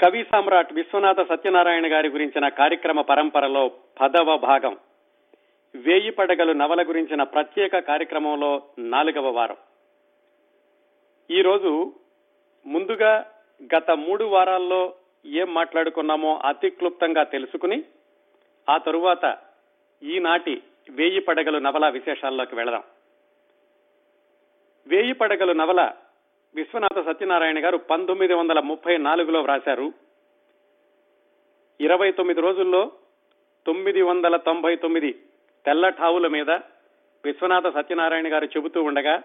కవి సామ్రాట్ విశ్వనాథ సత్యనారాయణ గారి గురించిన కార్యక్రమ పరంపరలో పదవ భాగం. వేయి పడగలు నవల గురించిన ప్రత్యేక కార్యక్రమంలో నాలుగవ వారం. ఈరోజు ముందుగా గత మూడు వారాల్లో ఏం మాట్లాడుకున్నామో అతి క్లుప్తంగా తెలుసుకుని ఆ తరువాత ఈనాటి వేయి పడగలు నవల విశేషాల్లోకి వెళదాం. వేయి పడగలు నవల విశ్వనాథ సత్యనారాయణ గారు పంతొమ్మిది వందల ముప్పై నాలుగులో వ్రాశారు. ఇరవై తొమ్మిది రోజుల్లో తొమ్మిది వందల తొంభై తొమ్మిది తెల్లఠావుల మీద విశ్వనాథ సత్యనారాయణ గారు చెబుతూ ఉండగా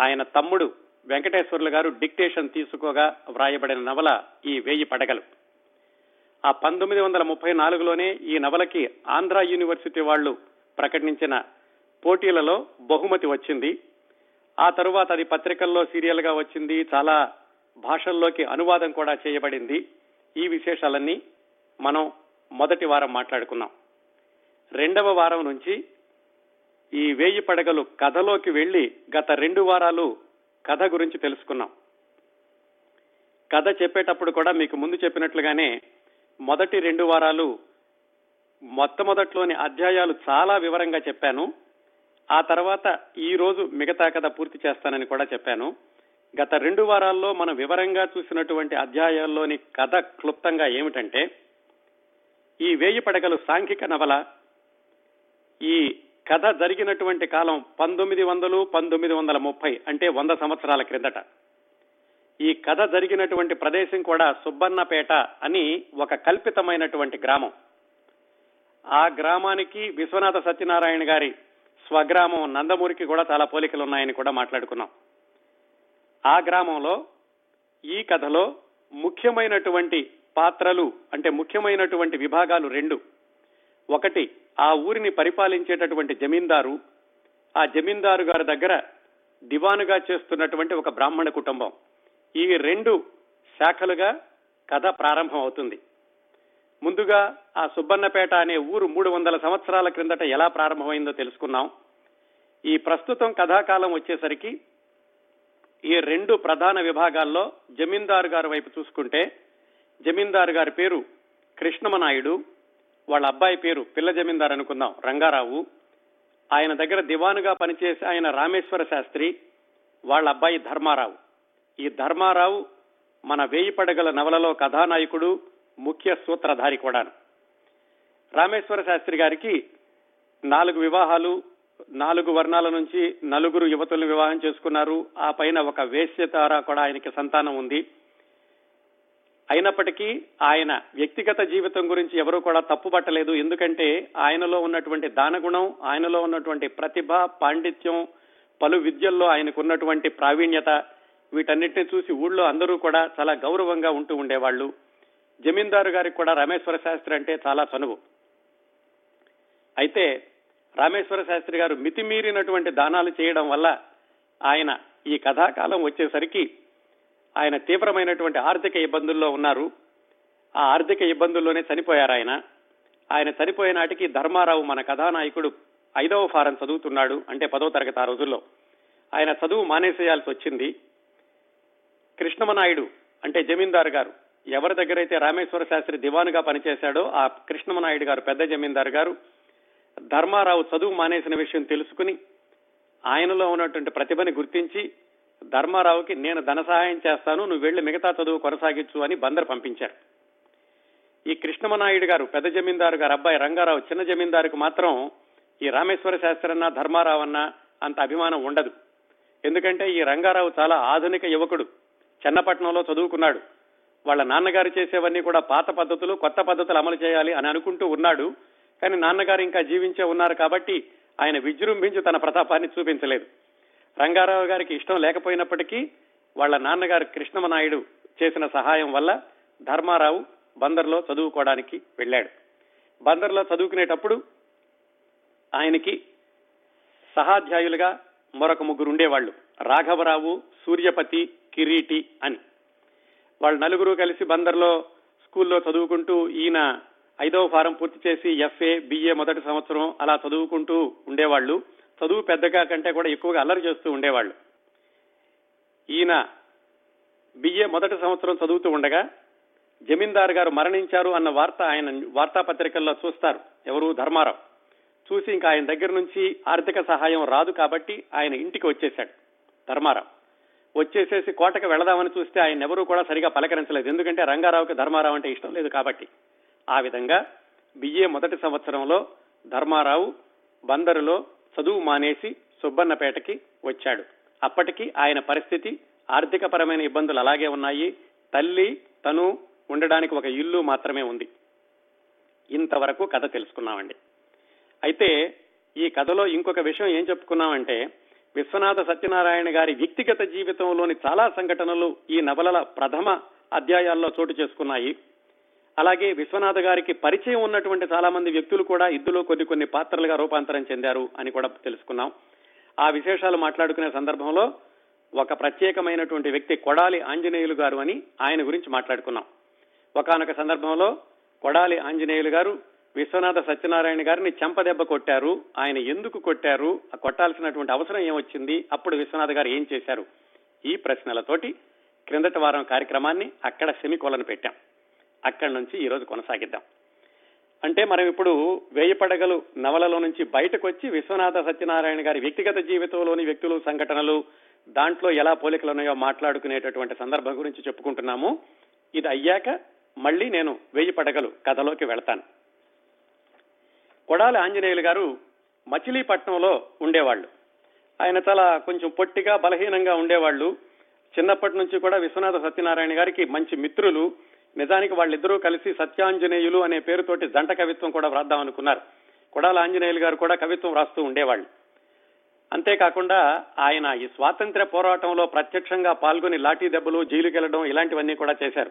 ఆయన తమ్ముడు వెంకటేశ్వర్లు గారు డిక్టేషన్ తీసుకోగా వ్రాయబడిన నవల ఈ వేయి పడగలు. ఆ పంతొమ్మిది వందల ముప్పై నాలుగులోనే ఈ నవలకి ఆంధ్ర యూనివర్సిటీ వాళ్ళు ప్రకటించిన పోటీలలో బహుమతి వచ్చింది. ఆ తరువాత అది పత్రికల్లో సీరియల్గా వచ్చింది. చాలా భాషల్లోకి అనువాదం కూడా చేయబడింది. ఈ విశేషాలన్నీ మనం మొదటి వారం మాట్లాడుకున్నాం రెండవ వారం నుంచి ఈ వేయి పడగలు కథలోకి వెళ్ళి గత రెండు వారాలు కథ గురించి తెలుసుకున్నాం. కథ చెప్పేటప్పుడు కూడా మీకు ముందు చెప్పినట్లుగానే మొదటి రెండు వారాలు మొట్టమొదట్లోని అధ్యాయాలు చాలా వివరంగా చెప్పాను. ఆ తర్వాత ఈ రోజు మిగతా కథ పూర్తి చేస్తానని కూడా చెప్పాను. గత రెండు వారాల్లో మనం వివరంగా చూసినటువంటి అధ్యాయాల్లోని కథ క్లుప్తంగా ఏమిటంటే ఈ వేయి పడగలు సాంఘిక నవల ఈ కథ జరిగినటువంటి కాలం పంతొమ్మిది వందలు పంతొమ్మిది వందల ముప్పై అంటే వంద సంవత్సరాల క్రిందట. ఈ కథ జరిగినటువంటి ప్రదేశం కూడా సుబ్బన్నపేట అని ఒక కల్పితమైనటువంటి గ్రామం. ఆ గ్రామానికి విశ్వనాథ సత్యనారాయణ గారి స్వగ్రామం నందమూరికి కూడా చాలా పోలికలు ఉన్నాయని కూడా మాట్లాడుకున్నాం. ఆ గ్రామంలో ఈ కథలో ముఖ్యమైనటువంటి పాత్రలు అంటే ముఖ్యమైనటువంటి విభాగాలు రెండు. ఒకటి ఆ ఊరిని పరిపాలించేటటువంటి జమీందారు. ఆ జమీందారు గారి దగ్గర దివానుగా చేస్తున్నటువంటి ఒక బ్రాహ్మణ కుటుంబం. ఈ రెండు శాఖలుగా కథ ప్రారంభం అవుతుంది ముందుగా ఆ సుబ్బన్నపేట అనే ఊరు మూడు వందల సంవత్సరాల క్రిందట ఎలా ప్రారంభమైందో తెలుసుకున్నాం. ఈ ప్రస్తుతం కథాకాలం వచ్చేసరికి ఈ రెండు ప్రధాన విభాగాల్లో జమీందారు గారి వైపు చూసుకుంటే జమీందారు గారి పేరు కృష్ణమనాయుడు వాళ్ళ అబ్బాయి పేరు పిల్ల జమీందారు అనుకుందాం రంగారావు. ఆయన దగ్గర దివానుగా పనిచేసే ఆయన రామేశ్వర శాస్త్రి వాళ్ళ అబ్బాయి ధర్మారావు. ఈ ధర్మారావు మన వేయి పడగల నవలలో కథానాయకుడు ముఖ్య సూత్రధారి కూడాను. రామేశ్వర శాస్త్రి గారికి నాలుగు వివాహాలు నాలుగు వర్ణాల నుంచి నలుగురు యువతులను వివాహం చేసుకున్నారు. ఆ పైన ఒక వేశ్య ద్వారా కూడా ఆయనకి సంతానం ఉంది. అయినప్పటికీ ఆయన వ్యక్తిగత జీవితం గురించి ఎవరూ కూడా తప్పుపట్టలేదు. ఎందుకంటే ఆయనలో ఉన్నటువంటి దానగుణం ఆయనలో ఉన్నటువంటి ప్రతిభ పాండిత్యం పలు విద్యల్లో ఆయనకున్నటువంటి ప్రావీణ్యత వీటన్నిటిని చూసి ఊళ్ళో అందరూ కూడా చాలా గౌరవంగా ఉంటూ ఉండేవాళ్ళు. జమీందారు గారికి కూడా రామేశ్వర శాస్త్రి అంటే చాలా చనువు అయితే రామేశ్వర శాస్త్రి గారు మితిమీరినటువంటి దానాలు చేయడం వల్ల ఆయన ఈ కథాకాలం వచ్చేసరికి ఆయన తీవ్రమైనటువంటి ఆర్థిక ఇబ్బందుల్లో ఉన్నారు. ఆ ఆర్థిక ఇబ్బందుల్లోనే చనిపోయారు ఆయన. ఆయన చనిపోయే నాటికి ధర్మారావు మన కథానాయకుడు ఐదవ ఫారం చదువుతున్నాడు అంటే పదో తరగతి ఆ రోజుల్లో. ఆయన చదువు మానేసేయాల్సి వచ్చింది. కృష్ణమనాయుడు అంటే జమీందారు గారు ఎవరి దగ్గరైతే రామేశ్వర శాస్త్రి దివానుగా పనిచేశాడో ఆ కృష్ణమనాయుడు గారు పెద్ద జమీందారు గారు ధర్మారావు చదువు మానేసిన విషయం తెలుసుకుని ఆయనలో ఉన్నటువంటి ప్రతిభని గుర్తించి ధర్మారావుకి నేను ధన సహాయం చేస్తాను నువ్వు వెళ్ళి మిగతా చదువు కొనసాగించు అని బందరు పంపించారు. ఈ కృష్ణమనాయుడు గారు పెద్ద జమీందారు గారు అబ్బాయి రంగారావు చిన్న జమీందారుకు మాత్రం ఈ రామేశ్వర శాస్త్రి అన్న ధర్మారావు అన్న అంత అభిమానం ఉండదు. ఎందుకంటే ఈ రంగారావు చాలా ఆధునిక యువకుడు. చెన్నపట్నంలో చదువుకున్నాడు. వాళ్ళ నాన్నగారు చేసేవన్నీ కూడా పాత పద్ధతులు కొత్త పద్ధతులు అమలు చేయాలి అని అనుకుంటూ ఉన్నాడు. కానీ నాన్నగారు ఇంకా జీవించే ఉన్నారు కాబట్టి ఆయన విజృంభించి తన ప్రతాపాన్ని చూపించలేదు. రంగారావు గారికి ఇష్టం లేకపోయినప్పటికీ వాళ్ళ నాన్నగారు కృష్ణమనాయుడు చేసిన సహాయం వల్ల ధర్మారావు బందర్లో చదువుకోవడానికి వెళ్ళాడు. బందర్లో చదువుకునేటప్పుడు ఆయనకి సహాధ్యాయులుగా మరొక ముగ్గురు ఉండేవాళ్ళు. రాఘవరావు సూర్యపతి కిరీటి అని. వాళ్ళు నలుగురు కలిసి బందర్లో స్కూల్లో చదువుకుంటూ ఈయన ఐదవ ఫారం పూర్తి చేసి ఎఫ్ఏ బిఏ మొదటి సంవత్సరం అలా చదువుకుంటూ ఉండేవాళ్ళు. చదువు పెద్దగా కంటే కూడా ఎక్కువగా అల్లరి చేస్తూ ఉండేవాళ్ళు. ఈయన బిఏ మొదటి సంవత్సరం చదువుతూ ఉండగా జమీందారు గారు మరణించారు అన్న వార్త ఆయన వార్తాపత్రికల్లో చూస్తారు. ఎవరు? ధర్మారావు. చూసి ఇంకా ఆయన దగ్గర నుంచి ఆర్థిక సహాయం రాదు కాబట్టి ఆయన ఇంటికి వచ్చేశాడు. ధర్మారావు. వచ్చేసేసి కోటకు వెళదామని చూస్తే ఆయన ఎవరూ కూడా సరిగా పలకరించలేదు. ఎందుకంటే రంగారావుకి ధర్మారావు అంటే ఇష్టం లేదు కాబట్టి. ఆ విధంగా బిఏ మొదటి సంవత్సరంలో ధర్మారావు బందరులో చదువు మానేసి సుబ్బన్నపేటకి వచ్చాడు. అప్పటికి ఆయన పరిస్థితి ఆర్థికపరమైన ఇబ్బందులు అలాగే ఉన్నాయి. తల్లి తను ఉండడానికి ఒక ఇల్లు మాత్రమే ఉంది. ఇంతవరకు కథ తెలుసుకున్నామండి. అయితే ఈ కథలో ఇంకొక విషయం ఏం చెప్పుకున్నామంటే విశ్వనాథ సత్యనారాయణ గారి వ్యక్తిగత జీవితంలోని చాలా సంఘటనలు ఈ నవలల ప్రథమ అధ్యాయాల్లో చోటు చేసుకున్నాయి. అలాగే విశ్వనాథ గారికి పరిచయం ఉన్నటువంటి చాలా మంది వ్యక్తులు కూడా ఇందులో కొన్ని కొన్ని పాత్రలుగా రూపాంతరం చెందారు అని కూడా తెలుసుకున్నాం. ఆ విశేషాలు మాట్లాడుకునే సందర్భంలో ఒక ప్రత్యేకమైనటువంటి వ్యక్తి కొడాలి ఆంజనేయులు గారు అని ఆయన గురించి మాట్లాడుకున్నాం. ఒకనొక సందర్భంలో కొడాలి ఆంజనేయులు గారు విశ్వనాథ సత్యనారాయణ గారిని చెంపదెబ్బ కొట్టారు. ఆయన ఎందుకు కొట్టారు? కొట్టాల్సినటువంటి అవసరం ఏమొచ్చింది? అప్పుడు విశ్వనాథ్ గారు ఏం చేశారు? ఈ ప్రశ్నలతోటి క్రిందటి వారం కార్యక్రమాన్ని అక్కడ సెమికోలను పెట్టాం. అక్కడి నుంచి ఈరోజు కొనసాగిద్దాం. అంటే మనం ఇప్పుడు వేయి పడగలు నవలలో నుంచి బయటకు వచ్చి విశ్వనాథ సత్యనారాయణ గారి వ్యక్తిగత జీవితంలోని వ్యక్తులు సంఘటనలు దాంట్లో ఎలా పోలికలు ఉన్నాయో మాట్లాడుకునేటటువంటి సందర్భం గురించి చెప్పుకుంటున్నాము. ఇది అయ్యాక మళ్ళీ నేను వేయి పడగలు కథలోకి వెళతాను. కొడాలి ఆంజనేయులు గారు మచిలీపట్నంలో ఉండేవాళ్ళు. ఆయన చాలా కొంచెం పొట్టిగా బలహీనంగా ఉండేవాళ్ళు. చిన్నప్పటి నుంచి కూడా విశ్వనాథ సత్యనారాయణ గారికి మంచి మిత్రులు. నిజానికి వాళ్ళిద్దరూ కలిసి సత్యాంజనేయులు అనే పేరుతోటి జంట కవిత్వం కూడా వ్రాద్దాం అనుకున్నారు. కొడాల ఆంజనేయులు గారు కూడా కవిత్వం రాస్తూ ఉండేవాళ్ళు. అంతేకాకుండా ఆయన ఈ స్వాతంత్ర్య పోరాటంలో ప్రత్యక్షంగా పాల్గొని లాఠీ దెబ్బలు జైలుకెళ్ళడం ఇలాంటివన్నీ కూడా చేశారు.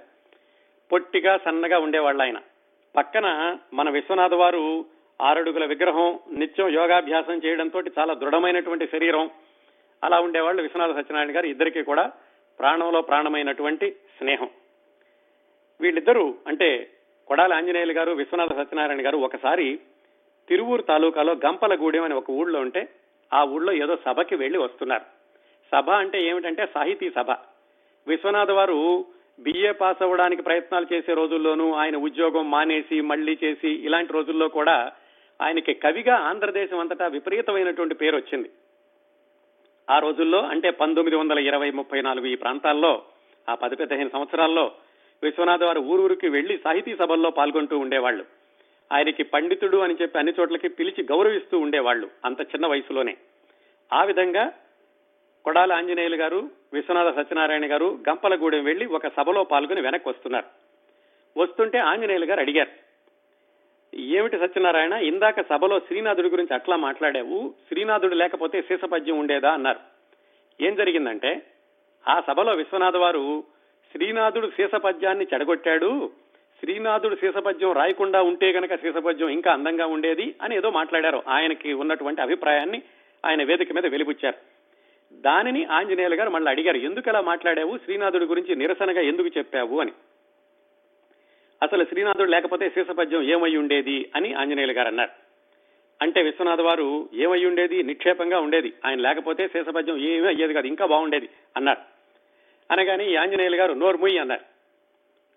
పొట్టిగా సన్నగా ఉండేవాళ్ళు ఆయన. పక్కన మన విశ్వనాథ్ వారు ఆరడుగుల విగ్రహం నిత్యం యోగాభ్యాసం చేయడంతో చాలా దృఢమైనటువంటి శరీరం. అలా ఉండేవాళ్ళు విశ్వనాథ సత్యనారాయణ గారు. ఇద్దరికీ కూడా ప్రాణంలో ప్రాణమైనటువంటి స్నేహం. వీళ్ళిద్దరూ అంటే కొడాల ఆంజనేయులు గారు విశ్వనాథ సత్యనారాయణ గారు ఒకసారి తిరువూరు తాలూకాలో గంపలగూడెం అని ఒక ఊళ్ళో ఉంటే ఆ ఊళ్ళో ఏదో సభకి వెళ్ళి వస్తున్నారు. సభ అంటే ఏమిటంటే సాహితీ సభ. విశ్వనాథ్ వారు బిఏ పాస్ అవ్వడానికి ప్రయత్నాలు చేసే రోజుల్లోనూ ఆయన ఉద్యోగం మానేసి మళ్ళీ చేసి ఇలాంటి రోజుల్లో కూడా ఆయనకి కవిగా ఆంధ్రదేశం అంతటా విపరీతమైనటువంటి పేరు వచ్చింది. ఆ రోజుల్లో అంటే పంతొమ్మిది వందల ఇరవై ముప్పై నాలుగు ఈ ప్రాంతాల్లో ఆ పది పదిహేను సంవత్సరాల్లో విశ్వనాథ్ వారు ఊరూరికి వెళ్ళి సాహితీ సభల్లో పాల్గొంటూ ఉండేవాళ్ళు ఆయనకి పండితుడు అని చెప్పి అన్ని చోట్లకి పిలిచి గౌరవిస్తూ ఉండేవాళ్ళు అంత చిన్న వయసులోనే. ఆ విధంగా కొడాల ఆంజనేయులు గారు విశ్వనాథ సత్యనారాయణ గారు గంపలగూడెం వెళ్ళి ఒక సభలో పాల్గొని వెనక్కి వస్తున్నారు. వస్తుంటే ఆంజనేయులు గారు అడిగారు ఏమిటి సత్యనారాయణ? ఇందాక సభలో శ్రీనాథుడి గురించి అట్లా మాట్లాడావు శ్రీనాథుడు లేకపోతే శీసపద్యం ఉండేదా అన్నారు. ఏం జరిగిందంటే ఆ సభలో విశ్వనాథ వారు శ్రీనాథుడు శీసపద్యాన్ని చెడగొట్టాడు శ్రీనాథుడు శీసపద్యం రాయకుండా ఉంటే గనక శీసపద్యం ఇంకా అందంగా ఉండేది అని ఏదో మాట్లాడారు. ఆయనకి ఉన్నటువంటి అభిప్రాయాన్ని ఆయన వేదిక మీద వెలిబుచ్చారు దానిని ఆంజనేయులు గారు మళ్ళీ అడిగారు ఎందుకు అలా మాట్లాడావు? శ్రీనాథుడి గురించి నిరసనగా ఎందుకు చెప్పావు? అని. అసలు శ్రీనాథుడు లేకపోతే శీర్షపద్యం ఏమై ఉండేది అని ఆంజనేయులు గారు అన్నారు. అంటే విశ్వనాథ్ వారు ఏమై ఉండేది? నిక్షేపంగా ఉండేది. ఆయన లేకపోతే శీర్షపద్యం ఏమీ అయ్యేది కాదు. ఇంకా బాగుండేది అన్నారు. అనగాని ఈ ఆంజనేయులు గారు నోరు అన్నారు.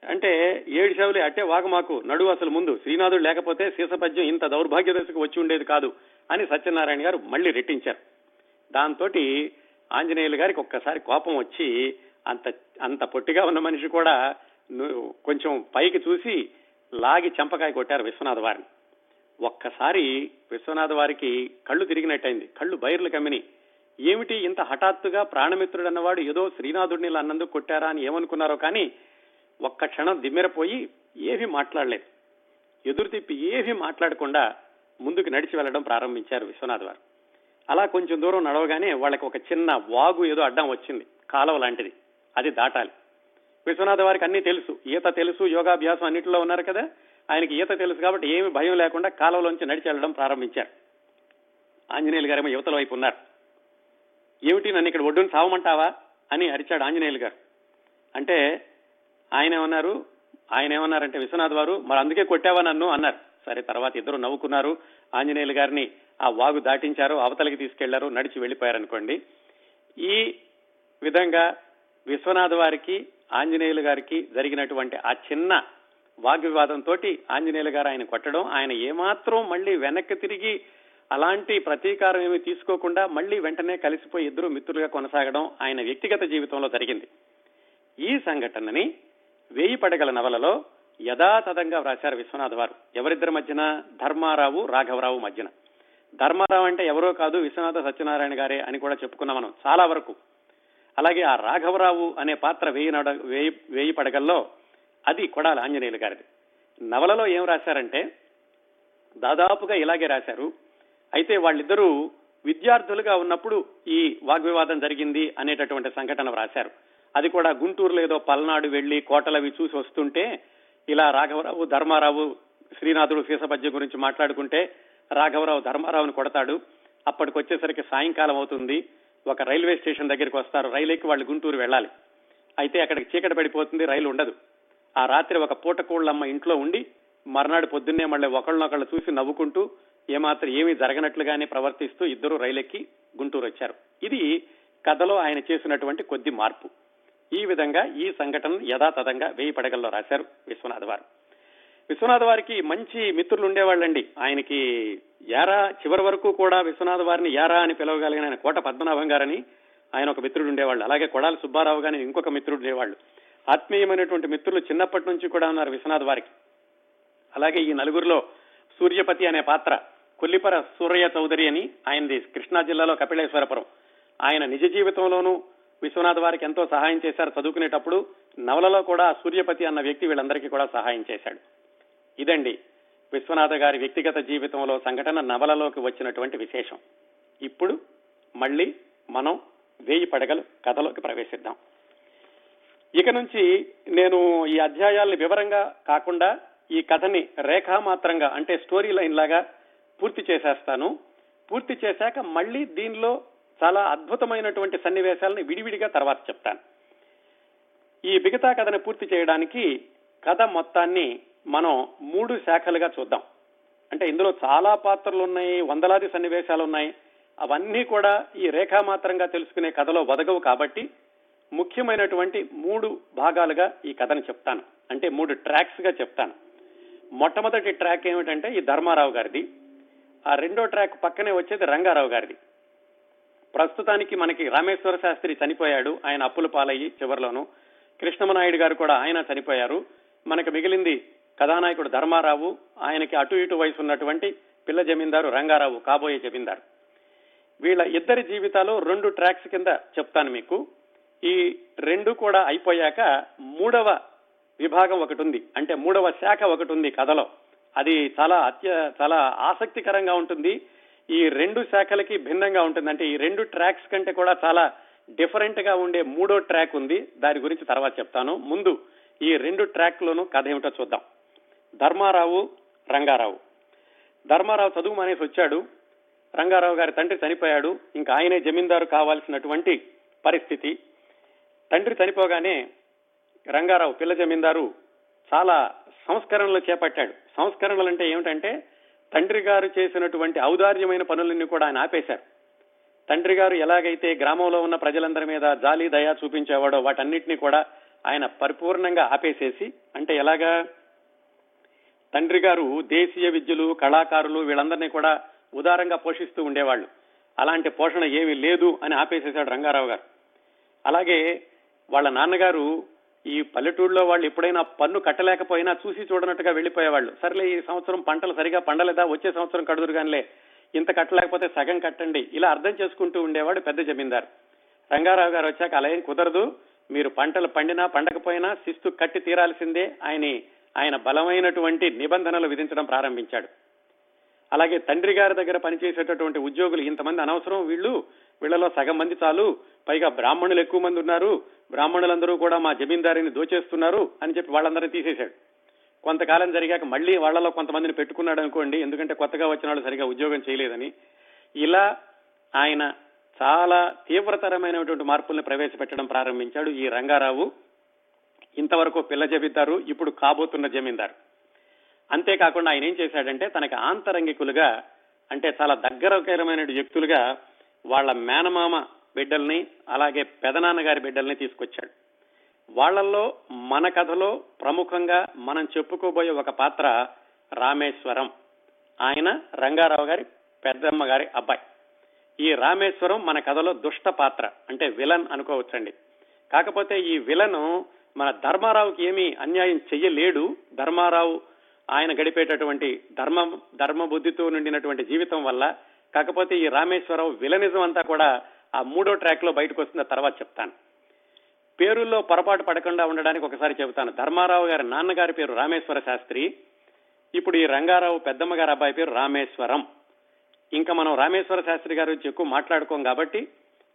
అంటే ఏడు చెవులు అట్టే వాగమాకు. నడువు అసలు ముందు. శ్రీనాథుడు లేకపోతే శీర్షపద్యం ఇంత దౌర్భాగ్య దశకు వచ్చి ఉండేది కాదు అని సత్యనారాయణ గారు మళ్ళీ రెట్టించారు. దాంతో ఆంజనేయులు గారికి ఒక్కసారి కోపం వచ్చి అంత అంత పొట్టిగా ఉన్న మనిషి కూడా కొంచెం పైకి చూసి లాగి చెంపకాయ కొట్టారు విశ్వనాథ వారిని. ఒక్కసారి విశ్వనాథ వారికి కళ్ళు తిరిగినట్టయింది. కళ్ళు బైర్లు కమ్మిని. ఏమిటి ఇంత హఠాత్తుగా ప్రాణమిత్రుడు అన్నవాడు ఏదో శ్రీనాథుడిని ఇలా అన్నందుకు కొట్టారా అని ఏమనుకున్నారో కానీ ఒక్క క్షణం దిమ్మెరపోయి ఏమీ మాట్లాడలేదు. ఎదురు తిప్పి ఏమీ మాట్లాడకుండా ముందుకు నడిచి వెళ్ళడం ప్రారంభించారు విశ్వనాథ్ వారు. అలా కొంచెం దూరం నడవగానే వాళ్ళకి ఒక చిన్న వాగు ఏదో అడ్డం వచ్చింది. కాలువ లాంటిది. అది దాటాలి. విశ్వనాథ వారికి అన్ని తెలుసు. ఈత తెలుసు యోగాభ్యాసం అన్నింటిలో ఉన్నారు కదా. ఆయనకి ఈత తెలుసు కాబట్టి ఏమి భయం లేకుండా కాలంలోంచి నడిచి వెళ్ళడం ప్రారంభించారు. ఆంజనేయులు గారేమో యువతల వైపు ఉన్నారు. ఏమిటి నన్ను ఇక్కడ ఒడ్డును సావమంటావా? అని అరిచాడు ఆంజనేయులు గారు. అంటే ఆయన ఏమన్నారు? ఆయన ఏమన్నారంటే విశ్వనాథ్ వారు మరి అందుకే కొట్టావా నన్ను? అన్నారు. సరే తర్వాత ఇద్దరు నవ్వుకున్నారు. ఆంజనేయులు గారిని ఆ వాగు దాటించారు అవతలికి తీసుకెళ్ళారు నడిచి వెళ్ళిపోయారనుకోండి ఈ విధంగా విశ్వనాథ్ వారికి ఆంజనేయులు గారికి జరిగినటువంటి ఆ చిన్న వాగ్వివాదంతో ఆంజనేయులు గారు ఆయన కొట్టడం ఆయన ఏమాత్రం మళ్ళీ వెనక్కి తిరిగి అలాంటి ప్రతీకారం ఏమి తీసుకోకుండా మళ్ళీ వెంటనే కలిసిపోయి ఇద్దరు మిత్రులుగా కొనసాగడం ఆయన వ్యక్తిగత జీవితంలో జరిగింది. ఈ సంఘటనని వేయి పడగల నవలలో యథాతథంగా వ్రాశారు విశ్వనాథ్ వారు. ఎవరిద్దరి మధ్యన? ధర్మారావు రాఘవరావు మధ్యన. ధర్మారావు అంటే ఎవరో కాదు విశ్వనాథ సత్యనారాయణ గారే అని కూడా చెప్పుకున్నాం మనం చాలా వరకు. అలాగే ఆ రాఘవరావు అనే పాత్ర వేయి నడ వేయి వేయి పడగల్లో అది కొడాలి ఆంజనేయులు గారిది. నవలలో ఏం రాశారంటే దాదాపుగా ఇలాగే రాశారు. అయితే వాళ్ళిద్దరూ విద్యార్థులుగా ఉన్నప్పుడు ఈ వాగ్వివాదం జరిగింది అనేటటువంటి సంఘటన వ్రాశారు. అది కూడా గుంటూరులో ఏదో పల్నాడు వెళ్ళి కోటలవి చూసి వస్తుంటే ఇలా రాఘవరావు ధర్మారావు శ్రీనాథుడు సీసపద్య గురించి మాట్లాడుకుంటే రాఘవరావు ధర్మారావుని కొడతాడు. అప్పటికొచ్చేసరికి సాయంకాలం అవుతుంది. ఒక రైల్వే స్టేషన్ దగ్గరికి వస్తారు. రైలు ఎక్కి వాళ్ళు గుంటూరు వెళ్ళాలి. అయితే అక్కడికి చీకటి పడిపోతుంది రైలు ఉండదు. ఆ రాత్రి ఒక పూటకోళ్ళమ్మ ఇంట్లో ఉండి మర్నాడు పొద్దున్నే మళ్ళీ ఒకళ్ళనొకళ్ళు చూసి నవ్వుకుంటూ ఏమాత్రం ఏమీ జరగనట్లుగానే ప్రవర్తిస్తూ ఇద్దరు రైలెక్కి గుంటూరు వచ్చారు. ఇది కథలో ఆయన చేసినటువంటి కొద్ది మార్పు. ఈ విధంగా ఈ సంఘటన యథాతథంగా వేయి పడగల్లో రాశారు విశ్వనాథ్ వారు. విశ్వనాథ్ వారికి మంచి మిత్రులు ఉండేవాళ్ళండి. ఆయనకి యారా చివరి వరకు కూడా విశ్వనాథ్ వారిని యారా అని పిలవగలిగిన ఆయన కోట పద్మనాభం గారని ఆయన ఒక మిత్రుడు ఉండేవాళ్ళు. అలాగే కొడాలి సుబ్బారావు గాని ఇంకొక మిత్రుడు ఉండేవాళ్ళు. ఆత్మీయమైనటువంటి మిత్రులు చిన్నప్పటి నుంచి కూడా ఉన్నారు విశ్వనాథ్ వారికి. అలాగే ఈ నలుగురిలో సూర్యపతి అనే పాత్ర కొల్లిపర సూరయ్య చౌదరి అని ఆయనది కృష్ణా జిల్లాలో కపిలేశ్వరపురం. ఆయన నిజ జీవితంలోనూ విశ్వనాథ్ వారికి ఎంతో సహాయం చేశారు. చదువుకునేటప్పుడు నవలలో కూడా సూర్యపతి అన్న వ్యక్తి వీళ్ళందరికీ కూడా సహాయం చేశాడు. ఇదండి విశ్వనాథ గారి వ్యక్తిగత జీవితంలో సంఘటన నవలలోకి వచ్చినటువంటి విశేషం. ఇప్పుడు మళ్ళీ మనం వేయి పడగలు కథలోకి ప్రవేశిద్దాం. ఇక నుంచి నేను ఈ అధ్యాయాల్ని వివరంగా కాకుండా ఈ కథని రేఖామాత్రంగా అంటే స్టోరీ లైన్ లాగా పూర్తి చేసేస్తాను. పూర్తి చేశాక మళ్ళీ దీనిలో చాలా అద్భుతమైనటువంటి సన్నివేశాలను విడివిడిగా తర్వాత చెప్తాను. ఈ మిగతా కథని పూర్తి చేయడానికి కథ మొత్తాన్ని మనం మూడు శాఖలుగా చూద్దాం. అంటే ఇందులో చాలా పాత్రలు ఉన్నాయి వందలాది సన్నివేశాలు ఉన్నాయి. అవన్నీ కూడా ఈ రేఖామాత్రంగా తెలుసుకునే కథలో వదగవు కాబట్టి ముఖ్యమైనటువంటి మూడు భాగాలుగా ఈ కథను చెప్తాను. అంటే మూడు ట్రాక్స్గా చెప్తాను. మొట్టమొదటి ట్రాక్ ఏమిటంటే ఈ ధర్మారావు గారిది. ఆ రెండో ట్రాక్ పక్కనే వచ్చేది రంగారావు గారిది. ప్రస్తుతానికి మనకి రామేశ్వర శాస్త్రి చనిపోయాడు ఆయన అప్పుల పాలయ్యి చివరిలోను. కృష్ణమనాయుడు గారు కూడా ఆయన చనిపోయారు. మనకు మిగిలింది కథానాయకుడు ధర్మారావు ఆయనకి అటు ఇటు వయసు ఉన్నటువంటి పిల్ల జమీందారు రంగారావు కాబోయే జమీందారు. వీళ్ళ ఇద్దరి జీవితాలు రెండు ట్రాక్స్ కింద చెప్తాను మీకు. ఈ రెండు కూడా అయిపోయాక మూడవ విభాగం ఒకటి ఉంది అంటే మూడవ శాఖ ఒకటి ఉంది కథలో. అది చాలా అత్య చాలా ఆసక్తికరంగా ఉంటుంది. ఈ రెండు శాఖలకి భిన్నంగా ఉంటుంది. అంటే ఈ రెండు ట్రాక్స్ కంటే కూడా చాలా డిఫరెంట్గా ఉండే మూడో ట్రాక్ ఉంది. దాని గురించి తర్వాత చెప్తాను. ముందు ఈ రెండు ట్రాక్ లోను కథ ఏమిటో చూద్దాం. ధర్మారావు రంగారావు. ధర్మారావు చదువు మానేసి వచ్చాడు. రంగారావు గారి తండ్రి చనిపోయాడు. ఇంకా ఆయనే జమీందారు కావాల్సినటువంటి పరిస్థితి. తండ్రి చనిపోగానే రంగారావు పిల్ల జమీందారు చాలా సంస్కరణలు చేపట్టాడు. సంస్కరణలు అంటే ఏమిటంటే తండ్రి గారు చేసినటువంటి ఔదార్యమైన పనులన్నీ కూడా ఆయన ఆపేశారు. తండ్రి గారు ఎలాగైతే గ్రామంలో ఉన్న ప్రజలందరి మీద జాలి దయా చూపించేవాడో వాటన్నిటినీ కూడా ఆయన పరిపూర్ణంగా ఆపేసేసి అంటే ఎలాగా తండ్రి గారు దేశీయ విద్యలు కళాకారులు వీళ్ళందరినీ కూడా ఉదారంగా పోషిస్తూ ఉండేవాళ్ళు. అలాంటి పోషణ ఏమీ లేదు అని ఆపేసేశాడు రంగారావు గారు. అలాగే వాళ్ళ నాన్నగారు ఈ పల్లెటూరులో వాళ్ళు ఎప్పుడైనా పన్ను కట్టలేకపోయినా చూసి చూడనట్టుగా వెళ్ళిపోయేవాళ్ళు సర్లే ఈ సంవత్సరం పంటలు సరిగా పండలేదా? వచ్చే సంవత్సరం కడుదురు గానిలే ఇంత కట్టలేకపోతే సగం కట్టండి. ఇలా అర్థం చేసుకుంటూ ఉండేవాడు పెద్ద జమీందారు. రంగారావు గారు వచ్చాక అలా ఏం కుదరదు. మీరు పంటలు పండినా పండకపోయినా శిస్తు కట్టి తీరాల్సిందే. ఆయన ఆయన బలమైనటువంటి నిబంధనలు విధించడం ప్రారంభించాడు. అలాగే తండ్రి గారి దగ్గర పనిచేసేటటువంటి ఉద్యోగులు ఇంతమంది అనవసరం. వీళ్ళు వీళ్ళలో సగం మంది చాలు. పైగా బ్రాహ్మణులు ఎక్కువ మంది ఉన్నారు. బ్రాహ్మణులందరూ కూడా మా జమీందారిని దోచేస్తున్నారు అని చెప్పి వాళ్ళందరినీ తీసేశాడు. కొంతకాలం జరిగాక మళ్ళీ వాళ్ళలో కొంతమందిని పెట్టుకున్నాడు అనుకోండి. ఎందుకంటే కొత్తగా వచ్చిన వాళ్ళు సరిగా ఉద్యోగం చేయలేదని. ఇలా ఆయన చాలా తీవ్రతరమైనటువంటి మార్పుల్ని ప్రవేశపెట్టడం ప్రారంభించాడు ఈ రంగారావు. ఇంతవరకు పిల్ల జమీందారు ఇప్పుడు కాబోతున్న జమీందారు. అంతేకాకుండా ఆయన ఏం చేశాడంటే తనకి ఆంతరంగికులుగా అంటే చాలా దగ్గరకరమైన వ్యక్తులుగా వాళ్ళ మేనమామ బిడ్డల్ని అలాగే పెదనాన్న గారి బిడ్డల్ని తీసుకొచ్చాడు. వాళ్ళల్లో మన కథలో ప్రముఖంగా మనం చెప్పుకోబోయే ఒక పాత్ర రామేశ్వరం. ఆయన రంగారావు గారి పెద్దమ్మ గారి అబ్బాయి. ఈ రామేశ్వరం మన కథలో దుష్ట పాత్ర అంటే విలన్ అనుకోవచ్చండి. కాకపోతే ఈ విలన్ మన ధర్మారావుకి ఏమీ అన్యాయం చెయ్యలేడు. ధర్మారావు ఆయన గడిపేటటువంటి ధర్మం ధర్మ బుద్ధితో నిండినటువంటి జీవితం వల్ల కాకపోతే ఈ రామేశ్వరరావు విలనిజం అంతా కూడా ఆ మూడో ట్రాక్లో బయటకు వస్తున్న తర్వాత చెప్తాను. పేరుల్లో పొరపాటు పడకుండా ఉండడానికి ఒకసారి చెబుతాను. ధర్మారావు గారి నాన్నగారి పేరు రామేశ్వర శాస్త్రి. ఇప్పుడు ఈ రంగారావు పెద్దమ్మ గారి అబ్బాయి పేరు రామేశ్వరం. ఇంకా మనం రామేశ్వర శాస్త్రి గారి గురించి ఎక్కువ మాట్లాడుకోం కాబట్టి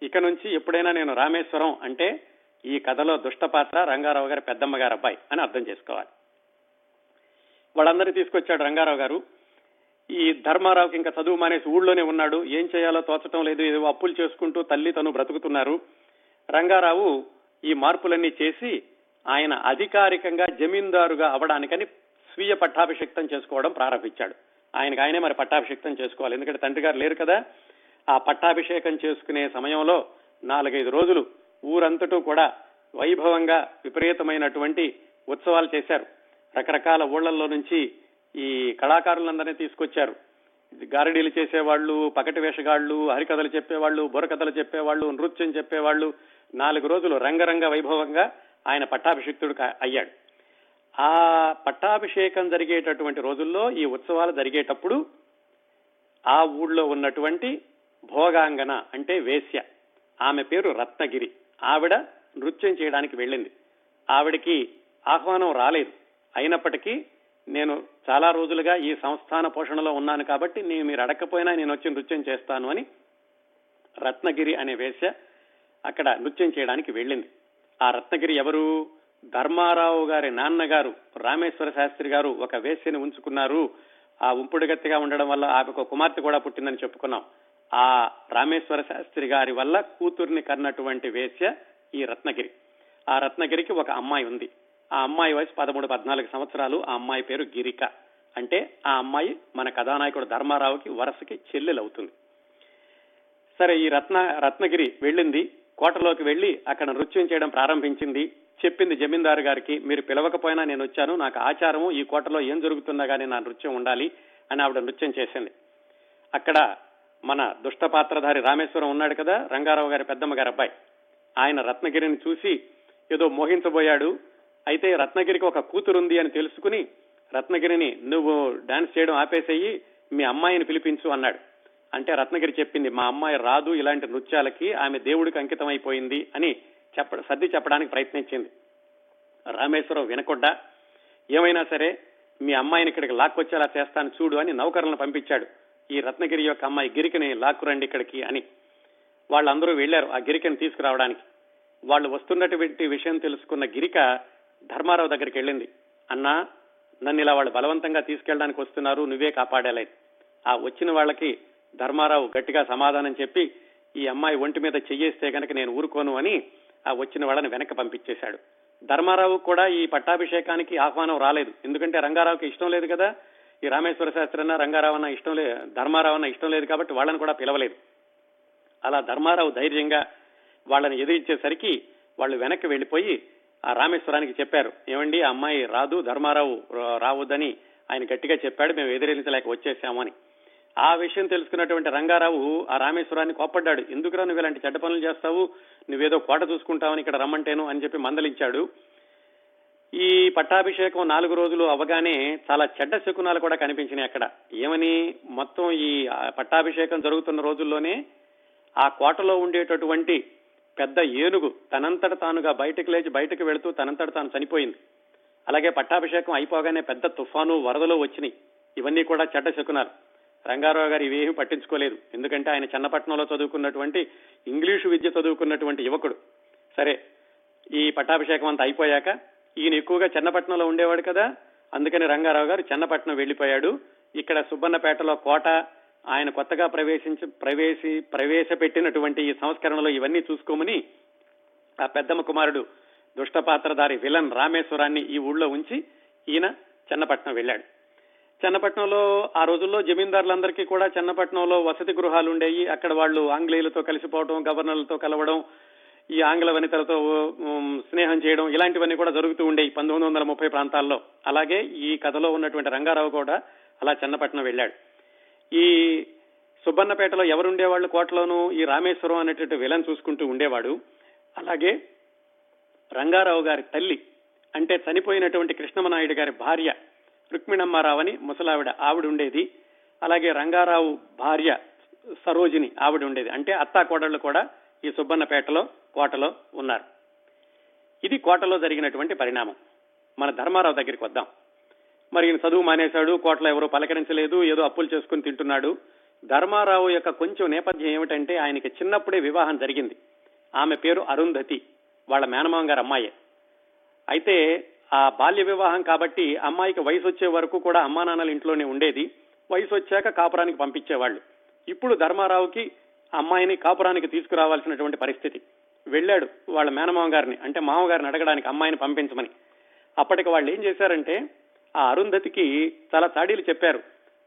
ఇక నుంచి ఎప్పుడైనా నేను రామేశ్వరం అంటే ఈ కథలో దుష్ట పాత్ర రంగారావు గారి పెద్దమ్మ గారి అబ్బాయి అని అర్థం చేసుకోవాలి. వాళ్ళందరినీ తీసుకొచ్చాడు రంగారావు గారు. ఈ ధర్మారావుకి ఇంకా చదువు మానేసి ఊళ్ళోనే ఉన్నాడు. ఏం చేయాలో తోచటం లేదు. ఏదో అప్పులు చేసుకుంటూ తల్లి తను బ్రతుకుతున్నారు. రంగారావు ఈ మార్పులన్నీ చేసి ఆయన అధికారికంగా జమీందారుగా అవడానికని స్వీయ పట్టాభిషిక్తం చేసుకోవడం ప్రారంభించాడు. ఆయనకు ఆయనే మరి పట్టాభిషిక్తం చేసుకోవాలి. ఎందుకంటే తండ్రి గారు లేరు కదా. ఆ పట్టాభిషేకం చేసుకునే సమయంలో నాలుగైదు రోజులు ఊరంతటూ కూడా వైభవంగా విపరీతమైనటువంటి ఉత్సవాలు చేశారు. రకరకాల ఊళ్ళల్లో నుంచి ఈ కళాకారులందరినీ తీసుకొచ్చారు. గారడీలు చేసేవాళ్ళు పకటి వేషగాళ్ళు హరికథలు చెప్పేవాళ్ళు బుర్రకథలు చెప్పేవాళ్ళు నృత్యం చెప్పేవాళ్ళు. నాలుగు రోజులు రంగరంగ వైభవంగా ఆయన పట్టాభిషిక్తుడు అయ్యాడు. ఆ పట్టాభిషేకం జరిగేటటువంటి రోజుల్లో ఈ ఉత్సవాలు జరిగేటప్పుడు ఆ ఊళ్ళో ఉన్నటువంటి భోగాంగన అంటే వేశ్య. ఆమె పేరు రత్నగిరి. ఆవిడ నృత్యం చేయడానికి వెళ్ళింది. ఆవిడికి ఆహ్వానం రాలేదు. అయినప్పటికీ నేను చాలా రోజులుగా ఈ సంస్థాన పోషణలో ఉన్నాను కాబట్టి నేను మీరు అడగకపోయినా నేను వచ్చి నృత్యం చేస్తాను అని రత్నగిరి అనే వేశ్య అక్కడ నృత్యం చేయడానికి వెళ్ళింది. ఆ రత్నగిరి ఎవరు? ధర్మారావు గారి నాన్నగారు రామేశ్వర శాస్త్రి గారు ఒక వేశ్యని ఉంచుకున్నారు. ఆ ఉంపుడుగత్తిగా ఉండడం వల్ల ఆమెకు కుమార్తె కూడా పుట్టిందని చెప్పుకున్నాం. ఆ రామేశ్వర శాస్త్రి గారి వల్ల కూతుర్ని కన్నటువంటి వేశ్య ఈ రత్నగిరి. ఆ రత్నగిరికి ఒక అమ్మాయి ఉంది. ఆ అమ్మాయి వయసు పదమూడు పద్నాలుగు సంవత్సరాలు. ఆ అమ్మాయి పేరు గిరిక. అంటే ఆ అమ్మాయి మన కథానాయకుడు ధర్మారావుకి వరసకి చెల్లెలవుతుంది. సరే ఈ రత్న రత్నగిరి వెళ్ళింది. కోటలోకి వెళ్ళి అక్కడ నృత్యం చేయడం ప్రారంభించింది. చెప్పింది జమీందారు గారికి మీరు పిలవకపోయినా నేను వచ్చాను. నాకు ఆచారము. ఈ కోటలో ఏం జరుగుతున్నా కానీ నా నృత్యం ఉండాలి అని ఆవిడ నృత్యం చేసింది. అక్కడ మన దుష్ట పాత్రధారి రామేశ్వరం ఉన్నాడు కదా రంగారావు గారి పెద్దమ్మ గారి అబ్బాయి. ఆయన రత్నగిరిని చూసి ఏదో మోహించబోయాడు. అయితే రత్నగిరికి ఒక కూతురుంది అని తెలుసుకుని రత్నగిరిని నువ్వు డాన్స్ చేయడం ఆపేసేయి మీ అమ్మాయిని పిలిపించు అన్నాడు. అంటే రత్నగిరి చెప్పింది మా అమ్మాయి రాదు ఇలాంటి నృత్యాలకి ఆమె దేవుడికి అంకితం అయిపోయింది అని చెప్ప సర్ది చెప్పడానికి ప్రయత్నించింది. రామేశ్వరం వినకుండా ఏమైనా సరే మీ అమ్మాయిని ఇక్కడికి లాక్కొచ్చేలా చేస్తాను చూడు అని నౌకరులను పంపించాడు. ఈ రత్నగిరి యొక్క అమ్మాయి గిరికని లాక్కురండి ఇక్కడికి అని వాళ్ళందరూ వెళ్ళారు ఆ గిరికని తీసుకురావడానికి. వాళ్ళు వస్తున్నటువంటి విషయం తెలుసుకున్న గిరిక ధర్మారావు దగ్గరికి వెళ్ళింది. అన్నా నన్ను ఇలా వాళ్ళు బలవంతంగా తీసుకెళ్ళడానికి వస్తున్నారు నువ్వే కాపాడలేదు ఆ వచ్చిన వాళ్ళకి ధర్మారావు గట్టిగా సమాధానం చెప్పి ఈ అమ్మాయి ఒంటి మీద చెయ్యేస్తే కనుక నేను ఊరుకోను అని ఆ వచ్చిన వాళ్ళని వెనక్కి పంపించేశాడు. ధర్మారావు కూడా ఈ పట్టాభిషేకానికి ఆహ్వానం రాలేదు. ఎందుకంటే రంగారావుకి ఇష్టం లేదు కదా. ఈ రామేశ్వర శాస్త్రి అన్న రంగారావు అన్న ఇష్టం లేదు ధర్మారావు అన్న ఇష్టం లేదు కాబట్టి వాళ్ళని కూడా పిలవలేదు. అలా ధర్మారావు ధైర్యంగా వాళ్ళని ఎదిరించేసరికి వాళ్ళు వెనక్కి వెళ్ళిపోయి ఆ రామేశ్వరానికి చెప్పారు ఏమండి ఆ అమ్మాయి రాదు ధర్మారావు రావద్దని ఆయన గట్టిగా చెప్పాడు మేము ఎదిరించలేక వచ్చేసాము అని. ఆ విషయం తెలుసుకున్నటువంటి రంగారావు ఆ రామేశ్వరాన్ని కోప్పడ్డాడు. ఎందుకురా నువ్వు ఇలాంటి చెడ్డ పనులు చేస్తావు? నువ్వేదో కోట చూసుకుంటావని ఇక్కడ రమ్మంటేను అని చెప్పి మందలించాడు. ఈ పట్టాభిషేకం నాలుగు రోజులు అవగానే చాలా చెడ్డ శకునాలు కూడా కనిపించినాయి అక్కడ. ఏమని? మొత్తం ఈ పట్టాభిషేకం జరుగుతున్న రోజుల్లోనే ఆ కోటలో ఉండేటటువంటి పెద్ద ఏనుగు తనంతట తానుగా బయటకు లేచి బయటకు వెళుతూ తనంతట తాను చనిపోయింది. అలాగే పట్టాభిషేకం అయిపోగానే పెద్ద తుఫాను వరదలు వచ్చినాయి. ఇవన్నీ కూడా చెడ్డ శకునాలు. రంగారావు గారు ఇవేమీ పట్టించుకోలేదు. ఎందుకంటే ఆయన చెన్నపట్నంలో చదువుకున్నటువంటి ఇంగ్లీషు విద్య చదువుకున్నటువంటి యువకుడు. సరే ఈ పట్టాభిషేకం అంతా అయిపోయాక ఈయన ఎక్కువగా చెన్నపట్నంలో ఉండేవాడు కదా. అందుకని రంగారావు గారు చెన్నపట్నం వెళ్ళిపోయాడు ఇక్కడ సుబ్బన్నపేటలో కోట ఆయన కొత్తగా ప్రవేశించి ప్రవేశి ప్రవేశపెట్టినటువంటి ఈ సంస్కరణలో ఇవన్నీ చూసుకోమని ఆ పెద్దమ్మ కుమారుడు దుష్టపాత్రధారి విలన్ రామేశ్వరాన్ని ఈ ఊళ్ళో ఉంచి ఈయన చెన్నపట్నం వెళ్ళాడు. చెన్నపట్నంలో ఆ రోజుల్లో జమీందారులందరికీ కూడా చెన్నపట్నంలో వసతి గృహాలు ఉండేవి అక్కడ వాళ్ళు ఆంగ్లేయులతో కలిసిపోవడం గవర్నర్లతో కలవడం ఈ ఆంగ్ల వనితలతో స్నేహం చేయడం ఇలాంటివన్నీ కూడా జరుగుతూ ఉండేవి పంతొమ్మిది వందల ముప్పై ప్రాంతాల్లో. అలాగే ఈ కథలో ఉన్నటువంటి రంగారావు కూడా అలా చెన్నపట్నం వెళ్ళాడు. ఈ సుబ్బన్నపేటలో ఎవరుండేవాళ్ళు కోటలోనూ ఈ రామేశ్వరం అనేటువంటి విలన్ చూసుకుంటూ ఉండేవాడు. అలాగే రంగారావు గారి తల్లి అంటే చనిపోయినటువంటి కృష్ణమనాయుడు గారి భార్య రుక్మిణమ్మారావు అని ముసలావిడ ఆవిడ ఉండేది అలాగే రంగారావు భార్య సరోజిని ఆవిడ ఉండేది అంటే అత్తా కోడళ్ళు కూడా ఈ సుబ్బన్నపేటలో కోటలో ఉన్నారు. ఇది కోటలో జరిగినటువంటి పరిణామం. మన ధర్మారావు దగ్గరికి వద్దాం. మరి ఈయన చదువు మానేశాడు కోటలో ఎవరూ పలకరించలేదు ఏదో అప్పులు చేసుకుని తింటున్నాడు. ధర్మారావు యొక్క కొంచెం నేపథ్యం ఏమిటంటే ఆయనకి చిన్నప్పుడే వివాహం జరిగింది. ఆమె పేరు అరుంధతి వాళ్ళ మేనమామ గారు అమ్మాయే. అయితే ఆ బాల్య వివాహం కాబట్టి అమ్మాయికి వయసు వచ్చే వరకు కూడా అమ్మా నాన్నల ఇంట్లోనే ఉండేది. వయసు వచ్చాక కాపురానికి పంపించేవాళ్ళు. ఇప్పుడు ధర్మారావుకి అమ్మాయిని కాపురానికి తీసుకురావాల్సినటువంటి పరిస్థితి. వెళ్ళాడు వాళ్ళ మేనమామ గారిని అంటే మామగారిని అడగడానికి అమ్మాయిని పంపించమని. అప్పటికి వాళ్ళు ఏం చేశారంటే ఆ అరుంధతికి చాలా చాడీలు చెప్పారు.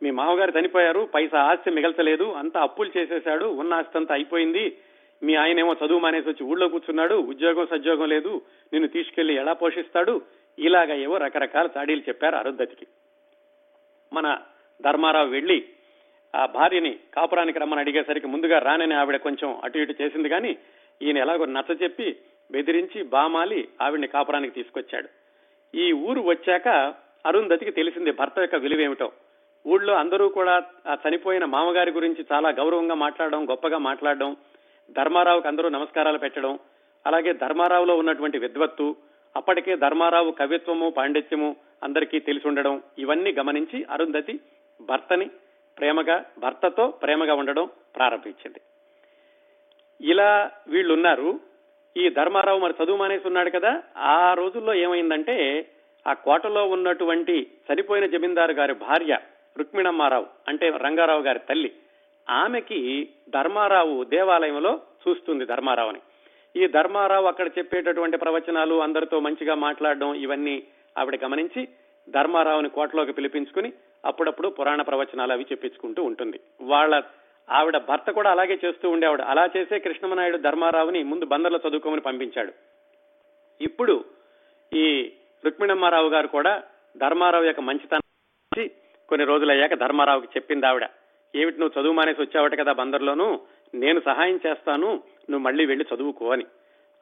మీ మామగారు చనిపోయారు పైసా ఆస్తి మిగల్చలేదు అంతా అప్పులు చేసేశాడు ఉన్న ఆస్తి అంతా అయిపోయింది. మీ ఆయన ఏమో చదువు మానేసి వచ్చి ఊళ్ళో కూర్చున్నాడు ఉద్యోగం సద్యోగం లేదు నిన్ను తీసుకెళ్ళి ఎలా పోషిస్తాడు? ఇలాగ ఏవో రకరకాల చాడీలు చెప్పారు అరుంధతికి. మన ధర్మారావు వెళ్ళి ఆ భార్యని కాపురానికి రమ్మని అడిగేసరికి ముందుగా రానని ఆవిడ కొంచెం అటు ఇటు చేసింది కానీ ఈయన ఎలాగో నచ్చ చెప్పి బెదిరించి బామాలి ఆవిడ్ని కాపురానికి తీసుకొచ్చాడు. ఈ ఊరు వచ్చాక అరుంధతికి తెలిసింది భర్త యొక్క విలువేమిటో. ఊళ్ళో అందరూ కూడా ఆ చనిపోయిన మామగారి గురించి చాలా గౌరవంగా మాట్లాడడం గొప్పగా మాట్లాడడం ధర్మారావుకి అందరూ నమస్కారాలు పెట్టడం అలాగే ధర్మారావులో ఉన్నటువంటి విద్వత్తు అప్పటికే ధర్మారావు కవిత్వము పాండిత్యము అందరికీ తెలిసి ఉండడం ఇవన్నీ గమనించి అరుంధతి భర్తని ప్రేమగా భర్తతో ప్రేమగా ఉండడం ప్రారంభించింది. ఇలా వీళ్ళు ఉన్నారు ఈ ధర్మారావు మరి చదువు మానేసి ఉన్నాడు కదా ఆ రోజుల్లో ఏమైందంటే ఆ కోటలో ఉన్నటువంటి చనిపోయిన జమీందారు గారి భార్య రుక్మిణమ్మారావు అంటే రంగారావు గారి తల్లి ఆమెకి ధర్మారావు దేవాలయంలో చూస్తుంది ధర్మారావుని. ఈ ధర్మారావు అక్కడ చెప్పేటటువంటి ప్రవచనాలు అందరితో మంచిగా మాట్లాడడం ఇవన్నీ ఆవిడ గమనించి ధర్మారావుని కోటలోకి పిలిపించుకుని అప్పుడప్పుడు పురాణ ప్రవచనాలు అవి చెప్పించుకుంటూ ఉంటుంది. వాళ్ళ ఆవిడ భర్త కూడా అలాగే చేస్తూ ఉండేవాడు. అలా చేసే కృష్ణమనాయుడు ధర్మారావుని ముందు బందర్లో చదువుకోమని పంపించాడు. ఇప్పుడు ఈ రుక్మిణమ్మారావు గారు కూడా ధర్మారావు యొక్క మంచితనం కొన్ని రోజులు అయ్యాక ధర్మారావుకి చెప్పింది ఆవిడ. ఏమిటి నువ్వు చదువు మానేసి వచ్చావట కదా బందర్లోను? నేను సహాయం చేస్తాను నువ్వు మళ్ళీ వెళ్ళి చదువుకో అని.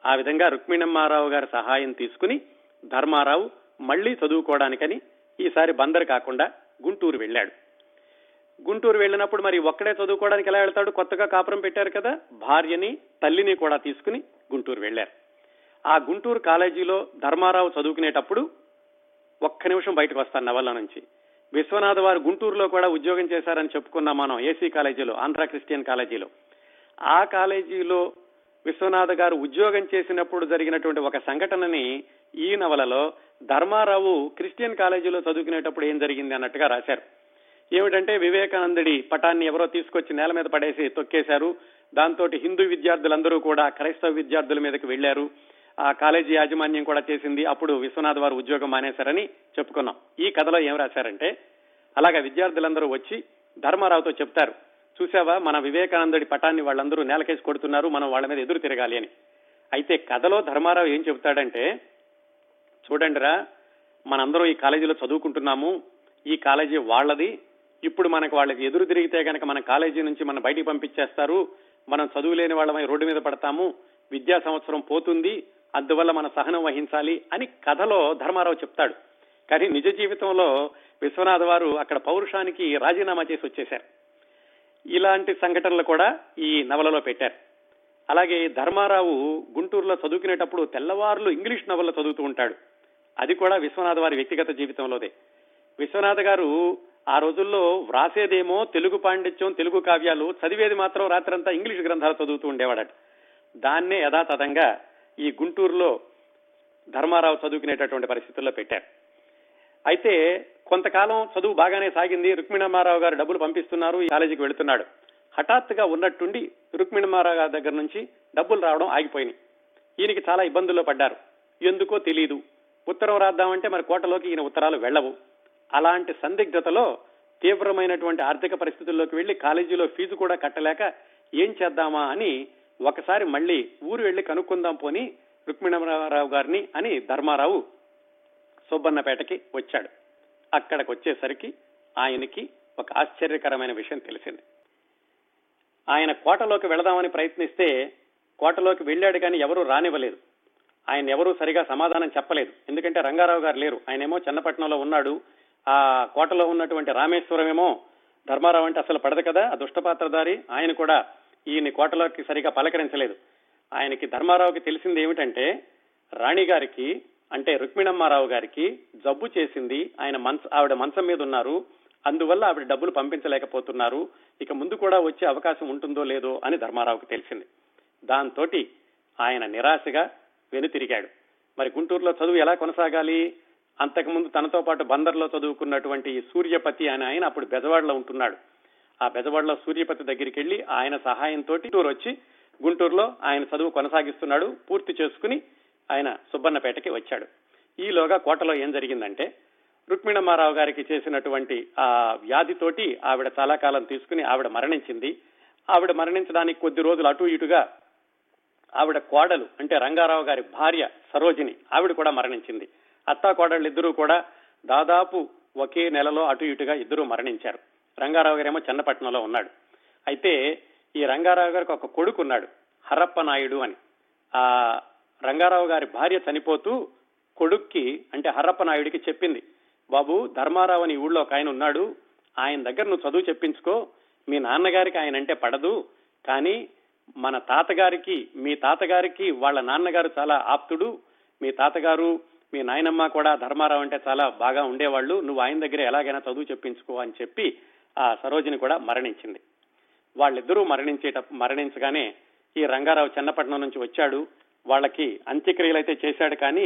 ఆ విధంగా రుక్మిణమ్మారావు గారి సహాయం తీసుకుని ధర్మారావు మళ్ళీ చదువుకోవడానికని ఈసారి బందర్ కాకుండా గుంటూరు వెళ్ళాడు. గుంటూరు వెళ్ళినప్పుడు మరి ఒక్కడే చదువుకోవడానికి ఎలా వెళ్తాడు? కొత్తగా కాపురం పెట్టారు కదా భార్యని తల్లిని కూడా తీసుకుని గుంటూరు వెళ్ళారు. ఆ గుంటూరు కాలేజీలో ధర్మారావు చదువుకునేటప్పుడు ఒక్క నిమిషం బయటకు వస్తాను నవల్ల నుంచి. విశ్వనాథ్ వారు గుంటూరులో కూడా ఉద్యోగం చేశారని చెప్పుకున్నాం మనం ఏసీ కాలేజీలో ఆంధ్ర క్రిస్టియన్ కాలేజీలో. ఆ కాలేజీలో విశ్వనాథ్ గారు ఉద్యోగం చేసినప్పుడు జరిగినటువంటి ఒక సంఘటనని ఈ నవలలో ధర్మారావు క్రిస్టియన్ కాలేజీలో చదువుకునేటప్పుడు ఏం జరిగింది అన్నట్టుగా రాశారు. ఏమిటంటే వివేకానందుడి పటాన్ని ఎవరో తీసుకొచ్చి నేల మీద పడేసి తొక్కేశారు. దాంతో హిందూ విద్యార్థులందరూ కూడా క్రైస్తవ విద్యార్థుల మీదకి వెళ్ళారు ఆ కాలేజీ యాజమాన్యం కూడా చేసింది. అప్పుడు విశ్వనాథ్ వారు ఉద్యోగం మానేశారని చెప్పుకున్నాం. ఈ కథలో ఏం రాశారంటే అలాగా విద్యార్థులందరూ వచ్చి ధర్మారావుతో చెప్తారు. చూసావా? మన వివేకానందుడి పటాన్ని వాళ్ళందరూ నేలకేసి కొడుతున్నారు మనం వాళ్ళ మీద ఎదురు తిరగాలి అని. అయితే కథలో ధర్మారావు ఏం చెప్తాడంటే చూడండిరా మనందరం ఈ కాలేజీలో చదువుకుంటున్నాము ఈ కాలేజీ వాళ్ళది ఇప్పుడు మనకు వాళ్ళకి ఎదురు తిరిగితే కనుక మన కాలేజీ నుంచి మనం బయటికి పంపించేస్తారు మనం చదువు లేని వాళ్ళమై రోడ్డు మీద పడతాము విద్యా సంవత్సరం పోతుంది అందువల్ల మన సహనం వహించాలి అని కథలో ధర్మారావు చెప్తాడు. కానీ నిజ జీవితంలో విశ్వనాథ్ వారు అక్కడ పౌరుషానికి రాజీనామా చేసి వచ్చేశారు. ఇలాంటి సంఘటనలు కూడా ఈ నవలలో పెట్టారు. అలాగే ధర్మారావు గుంటూరులో చదువుకునేటప్పుడు తెల్లవారులు ఇంగ్లీష్ నవల్లో చదువుతూ ఉంటాడు. అది కూడా విశ్వనాథ్ వారి వ్యక్తిగత జీవితంలోదే. విశ్వనాథ్ గారు ఆ రోజుల్లో వ్రాసేదేమో తెలుగు పాండిత్యం తెలుగు కావ్యాలు చదివేది మాత్రం రాత్రంతా ఇంగ్లీష్ గ్రంథాలు చదువుతూ ఉండేవాడట. దాన్నే యథాతథంగా ఈ గుంటూరులో ధర్మారావు చదువుకునేటటువంటి పరిస్థితుల్లో పెట్టారు. అయితే కొంతకాలం చదువు బాగానే సాగింది. రుక్మిణమారావు గారు డబ్బులు పంపిస్తున్నారు. ఈ కాలేజీకి వెళుతున్నాడు. హఠాత్తుగా ఉన్నట్టుండి రుక్మిణమారావు గారి దగ్గర నుంచి డబ్బులు రావడం ఆగిపోయినాయి. ఈయనకి చాలా ఇబ్బందుల్లో పడ్డారు. ఎందుకో తెలియదు ఉత్తరం రాద్దామంటే మరి కోటలోకి ఈయన ఉత్తరాలు వెళ్ళవు. అలాంటి సందిగ్ధతలో తీవ్రమైనటువంటి ఆర్థిక పరిస్థితుల్లోకి వెళ్ళి కాలేజీలో ఫీజు కూడా కట్టలేక ఏం చేద్దామా అని ఒకసారి మళ్ళీ ఊరు వెళ్ళి కనుక్కుందాం పోని రుక్మిణరావు గారిని అని ధర్మారావు సుబ్బన్నపేటకి వచ్చాడు. అక్కడికి వచ్చేసరికి ఆయనకి ఒక ఆశ్చర్యకరమైన విషయం తెలిసింది. ఆయన కోటలోకి వెళదామని ప్రయత్నిస్తే కోటలోకి వెళ్ళాడు కానీ ఎవరూ రానివ్వలేదు. ఆయన ఎవరూ సరిగా సమాధానం చెప్పలేదు. ఎందుకంటే రంగారావు గారు లేరు. ఆయనేమో చెన్నపట్నంలో ఉన్నాడు. ఆ కోటలో ఉన్నటువంటి రామేశ్వరం ఏమో ధర్మారావు అంటే అసలు పడదు కదా ఆ దుష్టపాత్రధారి. ఆయన కూడా ఈయన కోటలోకి సరిగా పలకరించలేదు. ఆయనకి ధర్మారావుకి తెలిసింది ఏమిటంటే రాణి గారికి అంటే రుక్మిణమ్మారావు గారికి జబ్బు చేసింది. ఆయన మంచ ఆవిడ మంచం మీద ఉన్నారు. అందువల్ల ఆవిడ డబ్బులు పంపించలేకపోతున్నారు. ఇక ముందు కూడా వచ్చే అవకాశం ఉంటుందో లేదో అని ధర్మారావుకి తెలిసింది. దాంతో ఆయన నిరాశగా వెనుతిరిగాడు. మరి గుంటూరులో చదువు ఎలా కొనసాగాలి? అంతకుముందు తనతో పాటు బందర్లో చదువుకున్నటువంటి సూర్యపతి అని ఆయన అప్పుడు బెజవాడలో ఉంటున్నాడు. ఆ బెజవాడలో సూర్యపతి దగ్గరికి వెళ్ళి ఆయన సహాయంతో టూర్ వచ్చి గుంటూరులో ఆయన చదువు కొనసాగిస్తున్నాడు. పూర్తి చేసుకుని ఆయన సుబ్బన్నపేటకి వచ్చాడు. ఈలోగా కోటలో ఏం జరిగిందంటే రుక్మిణమ్మారావు గారికి చేసినటువంటి ఆ వ్యాధితోటి ఆవిడ చాలా కాలం తీసుకుని ఆవిడ మరణించింది. ఆవిడ మరణించడానికి కొద్ది రోజులు అటు ఇటుగా ఆవిడ కోడలు అంటే రంగారావు గారి భార్య సరోజిని ఆవిడ కూడా మరణించింది. అత్తా కోడళ్ళు ఇద్దరూ కూడా దాదాపు ఒకే నెలలో అటు ఇటుగా ఇద్దరూ మరణించారు. రంగారావు గారేమో చెన్నపట్నంలో ఉన్నాడు. అయితే ఈ రంగారావు గారికి ఒక కొడుకు ఉన్నాడు హరప్ప నాయుడు అని. ఆ రంగారావు గారి భార్య చనిపోతూ కొడుక్కి అంటే హరప్ప నాయుడికి చెప్పింది బాబు ధర్మారావు అని ఊళ్ళో ఒక ఆయన ఉన్నాడు ఆయన దగ్గర నువ్వు చదువు చెప్పించుకో మీ నాన్నగారికి ఆయన అంటే పడదు కానీ మన తాతగారికి మీ తాతగారికి వాళ్ళ నాన్నగారు చాలా ఆప్తుడు మీ తాతగారు మీ నాయనమ్మ కూడా ధర్మారావు అంటే చాలా బాగా ఉండేవాళ్ళు నువ్వు ఆయన దగ్గర ఎలాగైనా చదువు చెప్పించుకో అని చెప్పి ఆ సరోజిని కూడా మరణించింది. వాళ్ళిద్దరూ మరణించేట మరణించగానే ఈ రంగారావు చెన్నపట్నం నుంచి వచ్చాడు వాళ్ళకి అంత్యక్రియలు అయితే చేశాడు కానీ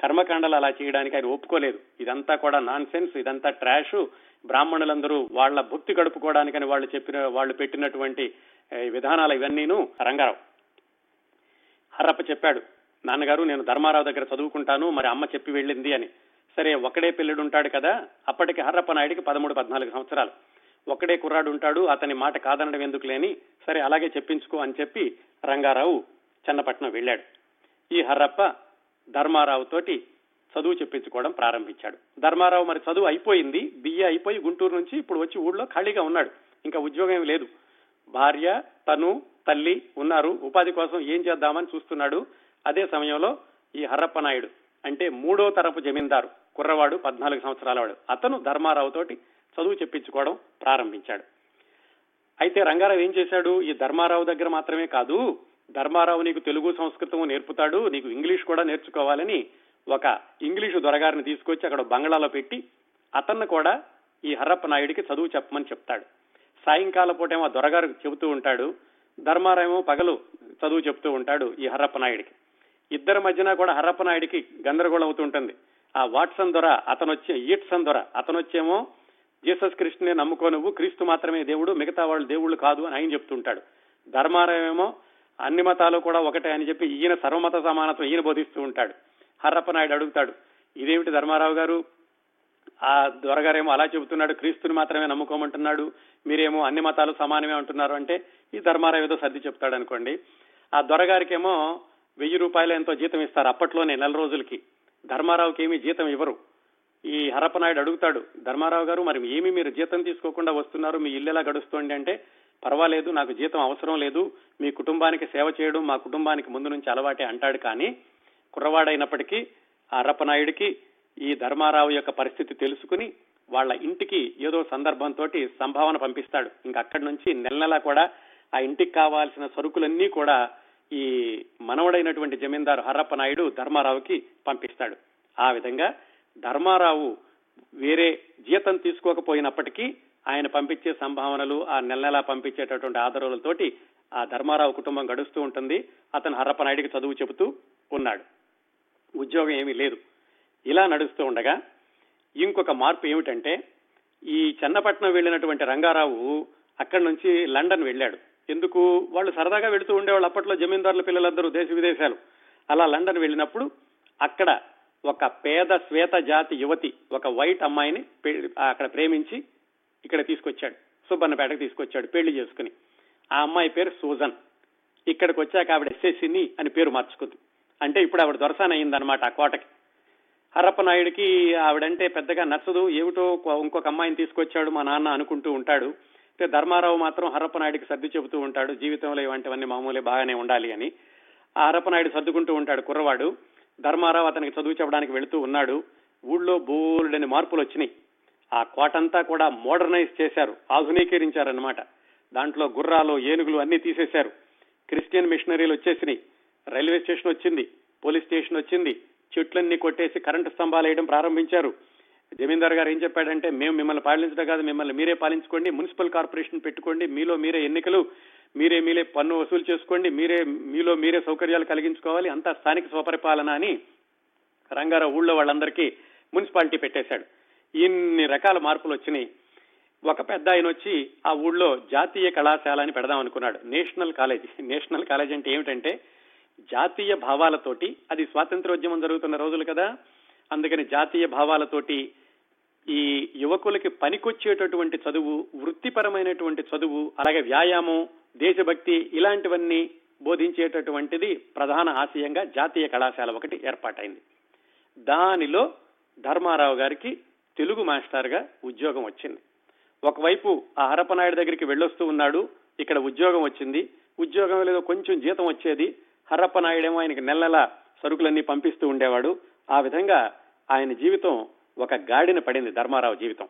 కర్మకాండలు అలా చేయడానికి ఆయన ఒప్పుకోలేదు. ఇదంతా కూడా నాన్ సెన్స్ ఇదంతా ట్రాష్. బ్రాహ్మణులందరూ వాళ్ళ భక్తి గడుపుకోవడానికని వాళ్ళు చెప్పిన వాళ్ళు పెట్టినటువంటి విధానాలు ఇవన్నీను రంగారావు. హర్రప్ప చెప్పాడు నాన్నగారు నేను ధర్మారావు దగ్గర చదువుకుంటాను మరి అమ్మ చెప్పి వెళ్ళింది అని. సరే ఒకడే పిల్లడు ఉంటాడు కదా అప్పటికి హర్రప్ప నాయుడికి పదమూడు పద్నాలుగు సంవత్సరాలు. ఒకడే కుర్రాడు ఉంటాడు అతని మాట కాదనడం ఎందుకు లేని సరే అలాగే చెప్పించుకో అని చెప్పి రంగారావు చెన్నపట్నం వెళ్ళాడు. ఈ హర్రప్ప ధర్మారావు తోటి చదువు చెప్పించుకోవడం ప్రారంభించాడు. ధర్మారావు మరి చదువు అయిపోయింది బిఏ అయిపోయి గుంటూరు నుంచి ఇప్పుడు వచ్చి ఊళ్ళో ఖాళీగా ఉన్నాడు. ఇంకా ఉద్యోగం ఏమి లేదు. భార్య తను తల్లి ఉన్నారు. ఉపాధి కోసం ఏం చేద్దామని చూస్తున్నాడు. అదే సమయంలో ఈ హర్రప్ప నాయుడు అంటే మూడో తరపు జమీందారు కుర్రవాడు పద్నాలుగు సంవత్సరాల వాడు. అతను ధర్మారావు తోటి చదువు చెప్పించుకోవడం ప్రారంభించాడు. అయితే రంగారావు ఏం చేశాడు? ఈ ధర్మారావు దగ్గర మాత్రమే కాదు ధర్మారావు నీకు తెలుగు సంస్కృతం నేర్పుతాడు నీకు ఇంగ్లీష్ కూడా నేర్చుకోవాలని ఒక ఇంగ్లీషు దొరగారిని తీసుకొచ్చి అక్కడ బంగ్లాలో పెట్టి అతన్ని కూడా ఈ హర్రప్ప నాయుడికి చదువు చెప్పమని చెప్తాడు. సాయంకాల పూటేమో దొరగారు చెబుతూ ఉంటాడు ధర్మారావు పగలు చదువు చెప్తూ ఉంటాడు ఈ హర్రప్ప నాయుడికి. ఇద్దరి మధ్యన కూడా హర్రప్ప నాయుడికి గందరగోళం అవుతుంటుంది ఆ వాట్సన్ దొర అతనొచ్చే ఈట్సన్ దొర అతనొచ్చేమో జీసస్ క్రిస్టునే నమ్ముకో నువ్వు క్రీస్తు మాత్రమే దేవుడు మిగతా వాళ్ళు దేవుళ్ళు కాదు అని ఆయన చెప్తుంటాడు ధర్మారావేమో అన్ని మతాలు కూడా ఒకటే అని చెప్పి ఈయన సర్వమత సమానత్వం ఈయన బోధిస్తూ ఉంటాడు. హర్రప్ప నాయుడు అడుగుతాడు ఇదేమిటి ధర్మారావు గారు? ఆ దొరగారేమో అలా చెబుతున్నాడు క్రీస్తుని మాత్రమే నమ్ముకోమంటున్నాడు మీరేమో అన్ని మతాలు సమానమే అంటున్నారు అంటే ఈ ధర్మారావు ఏదో సర్ది చెప్తాడు అనుకోండి. ఆ దొరగారికేమో వెయ్యి రూపాయలు ఎంతో జీతం ఇస్తారు అప్పట్లోనే నెల రోజులకి. ధర్మారావుకి ఏమీ జీతం ఇవ్వరు. ఈ హరప్పనాయుడు అడుగుతాడు ధర్మారావు గారు మరి ఏమి మీరు జీతం తీసుకోకుండా వస్తున్నారు? మీ ఇల్లు ఎలా గడుస్తోంది? అంటే పర్వాలేదు నాకు జీతం అవసరం లేదు మీ కుటుంబానికి సేవ చేయడం మా కుటుంబానికి ముందు నుంచి అలవాటే అంటాడు కానీ కుర్రవాడైనప్పటికీ ఆ హరప్పనాయుడికి ఈ ధర్మారావు యొక్క పరిస్థితి తెలుసుకుని వాళ్ళ ఇంటికి ఏదో సందర్భంతో సంభావన పంపిస్తాడు. ఇంకా అక్కడి నుంచి నెల నెలా కూడా ఆ ఇంటికి కావాల్సిన సరుకులన్నీ కూడా ఈ మనవడైనటువంటి జమీందారు హర్రప్ప నాయుడు ధర్మారావుకి పంపిస్తాడు. ఆ విధంగా ధర్మారావు వేరే జీతం తీసుకోకపోయినప్పటికీ ఆయన పంపించే సంభావనలు ఆ నెల నెలా పంపించేటటువంటి ఆధారాలతోటి ఆ ధర్మారావు కుటుంబం గడుస్తూ ఉంటుంది. అతను హర్రప్ప నాయుడికి చదువు చెబుతూ ఉన్నాడు. ఉద్యోగం ఏమీ లేదు. ఇలా నడుస్తూ ఉండగా ఇంకొక మార్పు ఏమిటంటే ఈ చెన్నపట్నం వెళ్ళినటువంటి రంగారావు అక్కడి నుంచి లండన్ వెళ్ళాడు. ఎందుకు? వాళ్ళు సరదాగా వెళుతూ ఉండేవాళ్ళు. అప్పట్లో జమీందారుల పిల్లలందరూ దేశ విదేశాలు. అలా లండన్ వెళ్ళినప్పుడు అక్కడ ఒక పేద శ్వేత జాతి యువతి ఒక వైట్ అమ్మాయిని అక్కడ ప్రేమించి ఇక్కడ తీసుకొచ్చాడు. సుబ్బన్నపేటకు తీసుకొచ్చాడు పెళ్ళి చేసుకుని. ఆ అమ్మాయి పేరు సూజన్. ఇక్కడికి వచ్చాక ఆవిడ ఎస్ఎస్సిని అని పేరు మార్చుకుంది. అంటే ఇప్పుడు ఆవిడ దొరసాన అయిందనమాట ఆ కోటకి. హరప్పనాయుడికి ఆవిడంటే పెద్దగా నచ్చదు. ఏమిటో ఇంకొక అమ్మాయిని తీసుకొచ్చాడు మా నాన్న అనుకుంటూ ఉంటాడు. అంటే ధర్మారావు మాత్రం హరప్పనాయుడికి సర్ది చెబుతూ ఉంటాడు. జీవితంలో ఇవంటివన్నీ మామూలే బాగానే ఉండాలి అని. ఆ హరప్పనాయుడు సర్దుకుంటూ ఉంటాడు కుర్రవాడు. ధర్మారావు అతనికి చదువు చెప్పడానికి వెళుతూ ఉన్నాడు. ఊళ్ళో బోల్డని మార్పులు వచ్చినాయి. ఆ కోటంతా కూడా మోడర్నైజ్ చేశారు ఆధునీకరించారనమాట దాంట్లో గుర్రాలు ఏనుగులు అన్ని తీసేశారు. క్రిస్టియన్ మిషనరీలు వచ్చేసినాయి. రైల్వే స్టేషన్ వచ్చింది పోలీస్ స్టేషన్ వచ్చింది చెట్లన్నీ కొట్టేసి కరెంటు స్తంభాలు వేయడం ప్రారంభించారు. జమీందార్ గారు ఏం చెప్పాడంటే మేము మిమ్మల్ని పాలించడం కాదు మిమ్మల్ని మీరే పాలించుకోండి మున్సిపల్ కార్పొరేషన్ పెట్టుకోండి మీలో మీరే ఎన్నికలు మీరే మీరే పన్ను వసూలు చేసుకోండి మీరే మీలో మీరే సౌకర్యాలు కలిగించుకోవాలి అంతా స్థానిక స్వపరిపాలన అని రంగారావు ఊళ్ళో వాళ్ళందరికీ మున్సిపాలిటీ పెట్టేశాడు. ఇన్ని రకాల మార్పులు వచ్చినాయి. ఒక పెద్ద ఆయన వచ్చి ఆ ఊళ్ళో జాతీయ కళాశాల అని పెడదాం అనుకున్నాడు. National college. నేషనల్ కాలేజ్ అంటే ఏమిటంటే జాతీయ భావాలతోటి అది స్వాతంత్రోద్యమం జరుగుతున్న రోజులు కదా. అందుకని జాతీయ భావాలతోటి ఈ యువకులకి పనికొచ్చేటటువంటి చదువు వృత్తిపరమైనటువంటి చదువు అలాగే వ్యాయామం దేశభక్తి ఇలాంటివన్నీ బోధించేటటువంటిది ప్రధాన ఆశయంగా జాతీయ కళాశాల ఒకటి ఏర్పాటైంది. దానిలో ధర్మారావు గారికి తెలుగు మాస్టర్గా ఉద్యోగం వచ్చింది. ఒకవైపు ఆ హరపనాయుడు దగ్గరికి వెళ్ళొస్తూ ఉన్నాడు ఇక్కడ ఉద్యోగం వచ్చింది. ఉద్యోగం లేదో కొంచెం జీతం వచ్చేది. హరప్పనాయుడేమో ఆయనకి నెల నెల సరుకులన్నీ పంపిస్తూ ఉండేవాడు. ఆ విధంగా ఆయన జీవితం ఒక గాడిన పడింది ధర్మారావు జీవితం.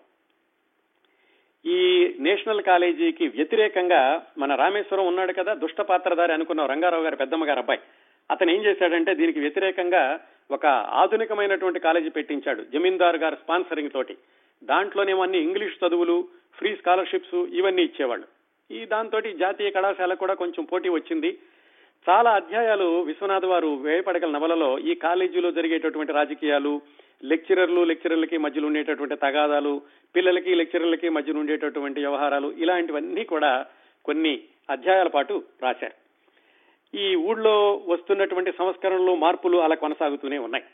ఈ నేషనల్ కాలేజీకి వ్యతిరేకంగా మన రామేశ్వరం ఉన్నాడు కదా దుష్ట పాత్రధారి అనుకున్న రంగారావు గారి పెద్దమ్మ గారు అబ్బాయి. అతను ఏం చేశాడంటే దీనికి వ్యతిరేకంగా ఒక ఆధునికమైనటువంటి కాలేజీ పెట్టించాడు జమీందార్ గారి స్పాన్సరింగ్ తోటి. దాంట్లోనేమో అన్ని ఇంగ్లీష్ చదువులు ఫ్రీ స్కాలర్షిప్స్ ఇవన్నీ ఇచ్చేవాళ్ళు. ఈ దాంతో జాతీయ కళాశాల కూడా కొంచెం పోటీ వచ్చింది. చాలా అధ్యాయాలు విశ్వనాథ్ వారు వేయపడగల నవలలో ఈ కాలేజీలో జరిగేటటువంటి రాజకీయాలు లెక్చరర్లు లెక్చరర్లకి మధ్యలో ఉండేటటువంటి తగాదాలు పిల్లలకి లెక్చరర్లకి మధ్యలో ఉండేటటువంటి వ్యవహారాలు ఇలాంటివన్నీ కూడా కొన్ని అధ్యాయాల పాటు రాశారు. ఈ ఊళ్ళో వస్తున్నటువంటి సంస్కరణలు మార్పులు అలా కొనసాగుతూనే ఉన్నాయి.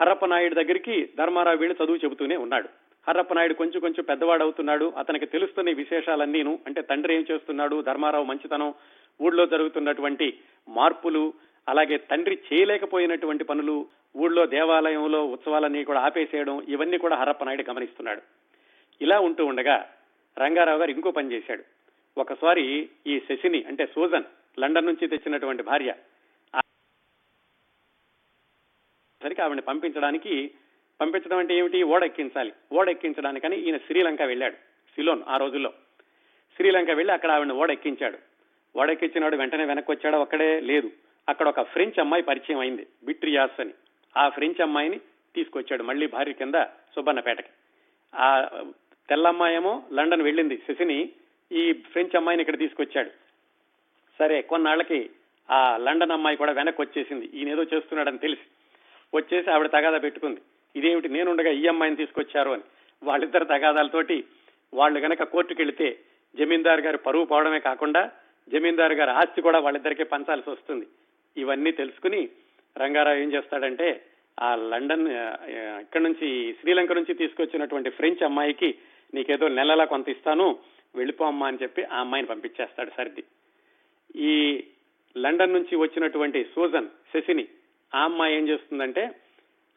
హరప్ప నాయుడు దగ్గరికి ధర్మారావు వీళ్ళు చదువు చెబుతూనే ఉన్నాడు. హరప్ప నాయుడు కొంచెం కొంచెం పెద్దవాడు అవుతున్నాడు అతనికి తెలుస్తున్న విశేషాలన్నీను అంటే తండ్రి ఏం చేస్తున్నాడు ధర్మారావు మంచితనం ఊళ్ళో జరుగుతున్నటువంటి మార్పులు అలాగే తండ్రి చేయలేకపోయినటువంటి పనులు ఊళ్ళో దేవాలయంలో ఉత్సవాలన్నీ కూడా ఆపేసేయడం ఇవన్నీ కూడా హరప్ప నాయుడు గమనిస్తున్నాడు. ఇలా ఉంటూ ఉండగా రంగారావు గారు ఇంకో పని చేశాడు. ఒకసారి ఈ శశిని అంటే సూజన్ లండన్ నుంచి తెచ్చినటువంటి భార్య. సరికి ఆవిడని పంపించడానికి పంపించడం అంటే ఏమిటి? ఓడెక్కించాలి. ఓడెక్కించడానికని ఈయన శ్రీలంక వెళ్ళాడు సిలోన్ ఆ రోజుల్లో. శ్రీలంక వెళ్ళి అక్కడ ఆవిడని ఓడెక్కించాడు. ఓడెక్కించినాడు వెంటనే వెనక్కి వచ్చాడు ఒక్కడే లేదు. అక్కడ ఒక ఫ్రెంచ్ అమ్మాయి పరిచయం అయింది బిట్రియాస్ అని. ఆ ఫ్రెంచ్ అమ్మాయిని తీసుకొచ్చాడు మళ్ళీ భార్య కింద సుబ్బన్నపేటకి. ఆ తెల్లమ్మాయేమో లండన్ వెళ్ళింది శశిని ఈ ఫ్రెంచ్ అమ్మాయిని ఇక్కడ తీసుకొచ్చాడు. సరే కొన్నాళ్ళకి ఆ లండన్ అమ్మాయి కూడా వెనక్కి వచ్చేసింది ఈయన ఏదో చేస్తున్నాడని తెలిసి. వచ్చేసి ఆవిడ తగాదా పెట్టుకుంది. ఇదేమిటి నేనుండగా ఈ అమ్మాయిని తీసుకొచ్చారు అని. వాళ్ళిద్దరు తగాదాలతోటి వాళ్ళు గనక కోర్టుకు వెళితే జమీందారు గారు పరువు పోవడమే కాకుండా జమీందారు గారు ఆస్తి కూడా వాళ్ళిద్దరికీ పంచాల్సి వస్తుంది. ఇవన్నీ తెలుసుకుని రంగారావు ఏం చేస్తాడంటే ఆ లండన్ ఇక్కడ నుంచి శ్రీలంక నుంచి తీసుకొచ్చినటువంటి ఫ్రెంచ్ అమ్మాయికి నీకేదో నెలలా కొంత ఇస్తాను వెళ్ళిపో అమ్మా అని చెప్పి ఆ అమ్మాయిని పంపించేస్తాడు సర్ది. ఈ లండన్ నుంచి వచ్చినటువంటి సూజన్ శశిని ఆ అమ్మాయి ఏం చేస్తుందంటే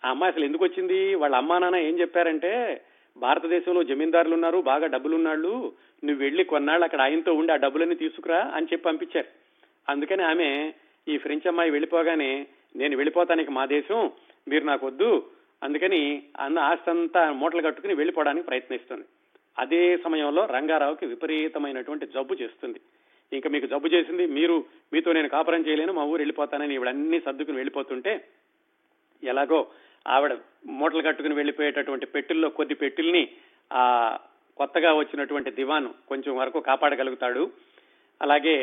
ఆ అమ్మాయి అసలు ఎందుకు వచ్చింది? వాళ్ళ అమ్మా నాన్న ఏం చెప్పారంటే భారతదేశంలో జమీందారులు ఉన్నారు బాగా డబ్బులు ఉన్నాళ్ళు నువ్వు వెళ్ళి కొన్నాళ్ళు అక్కడ ఆయనతో ఉండి ఆ డబ్బులన్నీ తీసుకురా అని చెప్పి పంపించారు. అందుకని ఆమె ఈ ఫ్రెంచ్ అమ్మాయి వెళ్ళిపోగానే నేను వెళ్ళిపోతానికి మా దేశం మీరు నాకు వద్దు. అందుకని అన్న ఆస్తి అంతా మూటలు కట్టుకుని వెళ్ళిపోవడానికి ప్రయత్నిస్తుంది. అదే సమయంలో రంగారావుకి విపరీతమైనటువంటి జబ్బు చేస్తుంది. ఇంకా మీకు జబ్బు చేసింది మీరు మీతో నేను కాపురం చేయలేను మా ఊరు వెళ్ళిపోతానని ఇవిడన్నీ సర్దుకుని వెళ్ళిపోతుంటే ఎలాగో ఆవిడ మూటలు కట్టుకుని వెళ్ళిపోయేటటువంటి పెట్టెల్లో కొద్ది పెట్టెల్ని ఆ కొత్తగా వచ్చినటువంటి దివాన్ కొంచెం వరకు కాపాడగలుగుతాడు. అలాగే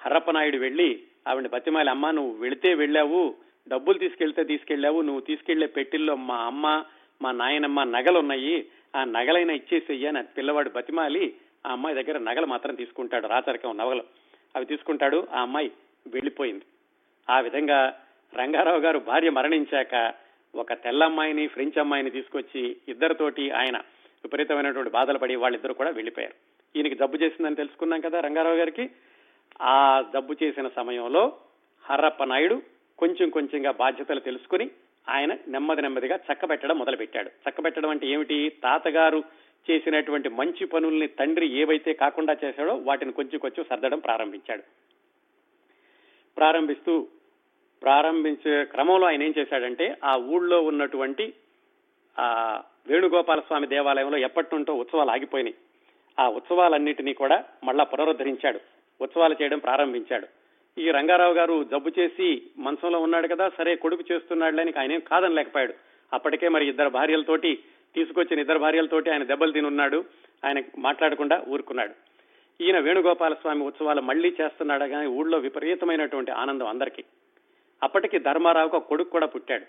హరప్పనాయుడు వెళ్ళి ఆవిడ బతిమాలి అమ్మ నువ్వు వెళితే వెళ్ళావు డబ్బులు తీసుకెళ్తే తీసుకెళ్ళావు నువ్వు తీసుకెళ్ళే పెట్టిల్లో మా అమ్మ మా నాయనమ్మ నగలు ఉన్నాయి ఆ నగలైనా ఇచ్చేసేయ్యా నా పిల్లవాడు బతిమాలి ఆ అమ్మాయి దగ్గర నగలు మాత్రం తీసుకుంటాడు. రాచరికం నగలు అవి తీసుకుంటాడు. ఆ అమ్మాయి వెళ్ళిపోయింది. ఆ విధంగా రంగారావు గారు భార్య మరణించాక ఒక తెల్ల అమ్మాయిని ఫ్రెంచ్ అమ్మాయిని తీసుకొచ్చి ఇద్దరితోటి ఆయన విపరీతమైనటువంటి బాధలు పడి వాళ్ళిద్దరు కూడా వెళ్ళిపోయారు. ఈయనకి జబ్బు చేసిందని తెలుసుకున్నాం కదా రంగారావు గారికి. ఆ జబ్బు చేసిన సమయంలో హర్రప్ప నాయుడు కొంచెం కొంచెంగా బాధ్యతలు తెలుసుకుని ఆయన నెమ్మది నెమ్మదిగా చక్కబెట్టడం మొదలుపెట్టాడు. చక్కబెట్టడం అంటే ఏమిటి? తాతగారు చేసినటువంటి మంచి పనుల్ని తండ్రి ఏవైతే కాకుండా చేశాడో వాటిని కొంచెం కొంచెం సర్దడం ప్రారంభించాడు. ప్రారంభిస్తూ ప్రారంభించే క్రమంలో ఆయన ఏం చేశాడంటే ఆ ఊళ్ళో ఉన్నటువంటి ఆ వేణుగోపాల స్వామి దేవాలయంలో ఎప్పటి నుంటో ఉత్సవాలు ఆగిపోయినాయి. ఆ ఉత్సవాలన్నిటినీ కూడా మళ్ళా పునరుద్ధరించాడు. ఉత్సవాలు చేయడం ప్రారంభించాడు. ఈ రంగారావు గారు జబ్బు చేసి మనసంలో ఉన్నాడు కదా సరే కొడుకు చేస్తున్నాడు అని ఆయన ఏం కాదని లేకపోయాడు అప్పటికే మరి ఇద్దరు భార్యలతోటి తీసుకొచ్చిన ఇద్దరు భార్యలతోటి ఆయన దెబ్బలు తిని ఉన్నాడు ఆయన మాట్లాడకుండా ఊరుకున్నాడు. ఈయన వేణుగోపాలస్వామి ఉత్సవాలు మళ్ళీ చేస్తున్నాడు కానీ ఊళ్ళో విపరీతమైనటువంటి ఆనందం అందరికీ. అప్పటికి ధర్మారావుకు ఒక కొడుకు కూడా పుట్టాడు.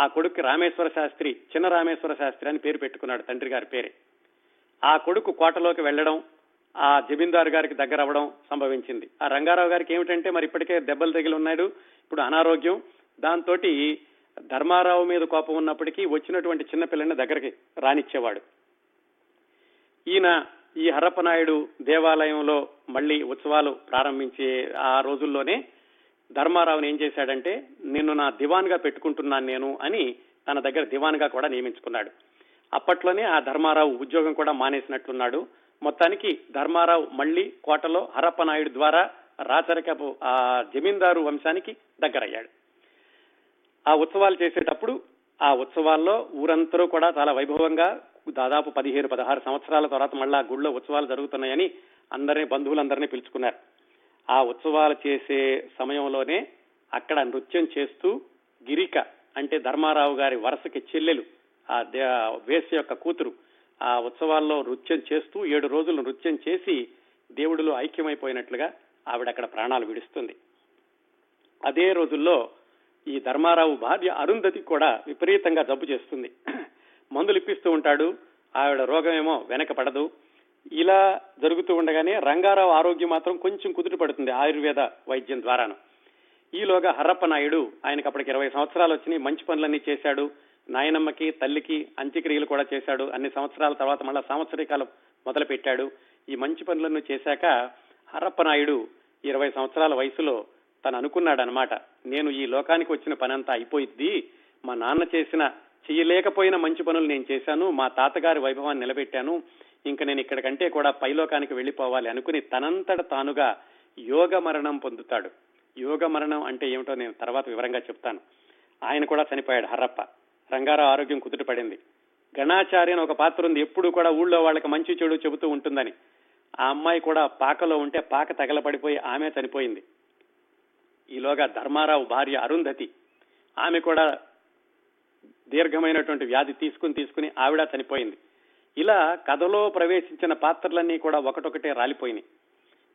ఆ కొడుకు రామేశ్వర శాస్త్రి చిన్న రామేశ్వర శాస్త్రి అని పేరు పెట్టుకున్నాడు తండ్రి గారి పేరే. ఆ కొడుకు కోటలోకి వెళ్ళడం ఆ జమీందారు గారికి దగ్గర అవ్వడం సంభవించింది. ఆ రంగారావు గారికి ఏమిటంటే మరి ఇప్పటికే దెబ్బలు తగిలి ఉన్నాడు. ఇప్పుడు అనారోగ్యం. దాంతో ధర్మారావు మీద కోపం ఉన్నప్పటికీ వచ్చినటువంటి చిన్నపిల్లని దగ్గరికి రానిచ్చేవాడు. ఈయన ఈ హరప్పనాయుడు దేవాలయంలో మళ్ళీ ఉత్సవాలు ప్రారంభించే ఆ రోజుల్లోనే ధర్మారావుని ఏం చేశాడంటే నిన్ను నా దివాన్గా పెట్టుకుంటున్నాను నేను అని తన దగ్గర దివాన్గా కూడా నియమించుకున్నాడు. అప్పట్లోనే ఆ ధర్మారావు ఉద్యోగం కూడా మానేసినట్లున్నాడు మొత్తానికి ధర్మారావు మళ్ళీ కోటలో హరప్పనాయుడు ద్వారా రాచరికపు ఆ జమీందారు వంశానికి దగ్గరయ్యాడు. ఆ ఉత్సవాలు చేసేటప్పుడు ఆ ఉత్సవాల్లో ఊరంతరూ కూడా చాలా వైభవంగా దాదాపు పదిహేను పదహారు సంవత్సరాల తర్వాత మళ్ళా గుళ్ళో ఉత్సవాలు జరుగుతున్నాయని అందరినీ బంధువులందరినీ పిలుచుకున్నారు. ఆ ఉత్సవాలు చేసే సమయంలోనే అక్కడ నృత్యం చేస్తూ గిరిక అంటే ధర్మారావు గారి వరుసకి చెల్లెలు ఆ వేసు యొక్క కూతురు ఆ ఉత్సవాల్లో నృత్యం చేస్తూ ఏడు రోజులు నృత్యం చేసి దేవుడిలో ఐక్యమైపోయినట్లుగా ఆవిడ అక్కడ ప్రాణాలు విడుస్తుంది. అదే రోజుల్లో ఈ ధర్మారావు భార్య అరుంధతి కూడా విపరీతంగా జబ్బు చేస్తుంది. మందులు ఇప్పిస్తూ ఉంటాడు. ఆవిడ రోగమేమో వెనక పడదు. ఇలా జరుగుతూ ఉండగానే రంగారావు ఆరోగ్యం మాత్రం కొంచెం కుదుట పడుతుంది ఆయుర్వేద వైద్యం ద్వారాను. ఈలోగా హర్రప్ప నాయుడు ఆయనకు అప్పటికి ఇరవై సంవత్సరాలు వచ్చినాయి. మంచి పనులన్నీ చేశాడు. నాయనమ్మకి తల్లికి అంత్యక్రియలు కూడా చేశాడు. అన్ని సంవత్సరాల తర్వాత మళ్ళా సంవత్సరీకాలం మొదలు పెట్టాడు ఈ మంచి పనులను చేశాక హరప్ప నాయుడు ఇరవై సంవత్సరాల వయసులో తను అనుకున్నాడు అనమాట నేను ఈ లోకానికి వచ్చిన పనంతా అయిపోయిద్ది. మా నాన్న చేసిన చేయలేకపోయిన మంచి పనులు నేను చేశాను. మా తాతగారి వైభవాన్ని నిలబెట్టాను. ఇంకా నేను ఇక్కడికంటే కూడా పైలోకానికి వెళ్ళిపోవాలి అనుకుని తనంతట తానుగా యోగ మరణం పొందుతాడు. యోగ మరణం అంటే ఏమిటో నేను తర్వాత వివరంగా చెప్తాను. ఆయన కూడా చనిపోయాడు హర్రప్ప. రంగారావు ఆరోగ్యం కుదుట పడింది. గణాచార్య అని ఒక పాత్ర ఉంది. ఎప్పుడు కూడా ఊళ్ళో వాళ్ళకి మంచి చెడు చెబుతూ ఉంటుందని. ఆ అమ్మాయి కూడా పాకలో ఉంటే పాక తగలపడిపోయి ఆమె చనిపోయింది. ఈలోగా ధర్మారావు భార్య అరుంధతి ఆమె కూడా దీర్ఘమైనటువంటి వ్యాధి తీసుకుని తీసుకుని ఆవిడ చనిపోయింది. ఇలా కథలో ప్రవేశించిన పాత్రలన్నీ కూడా ఒకటొకటే రాలిపోయినాయి.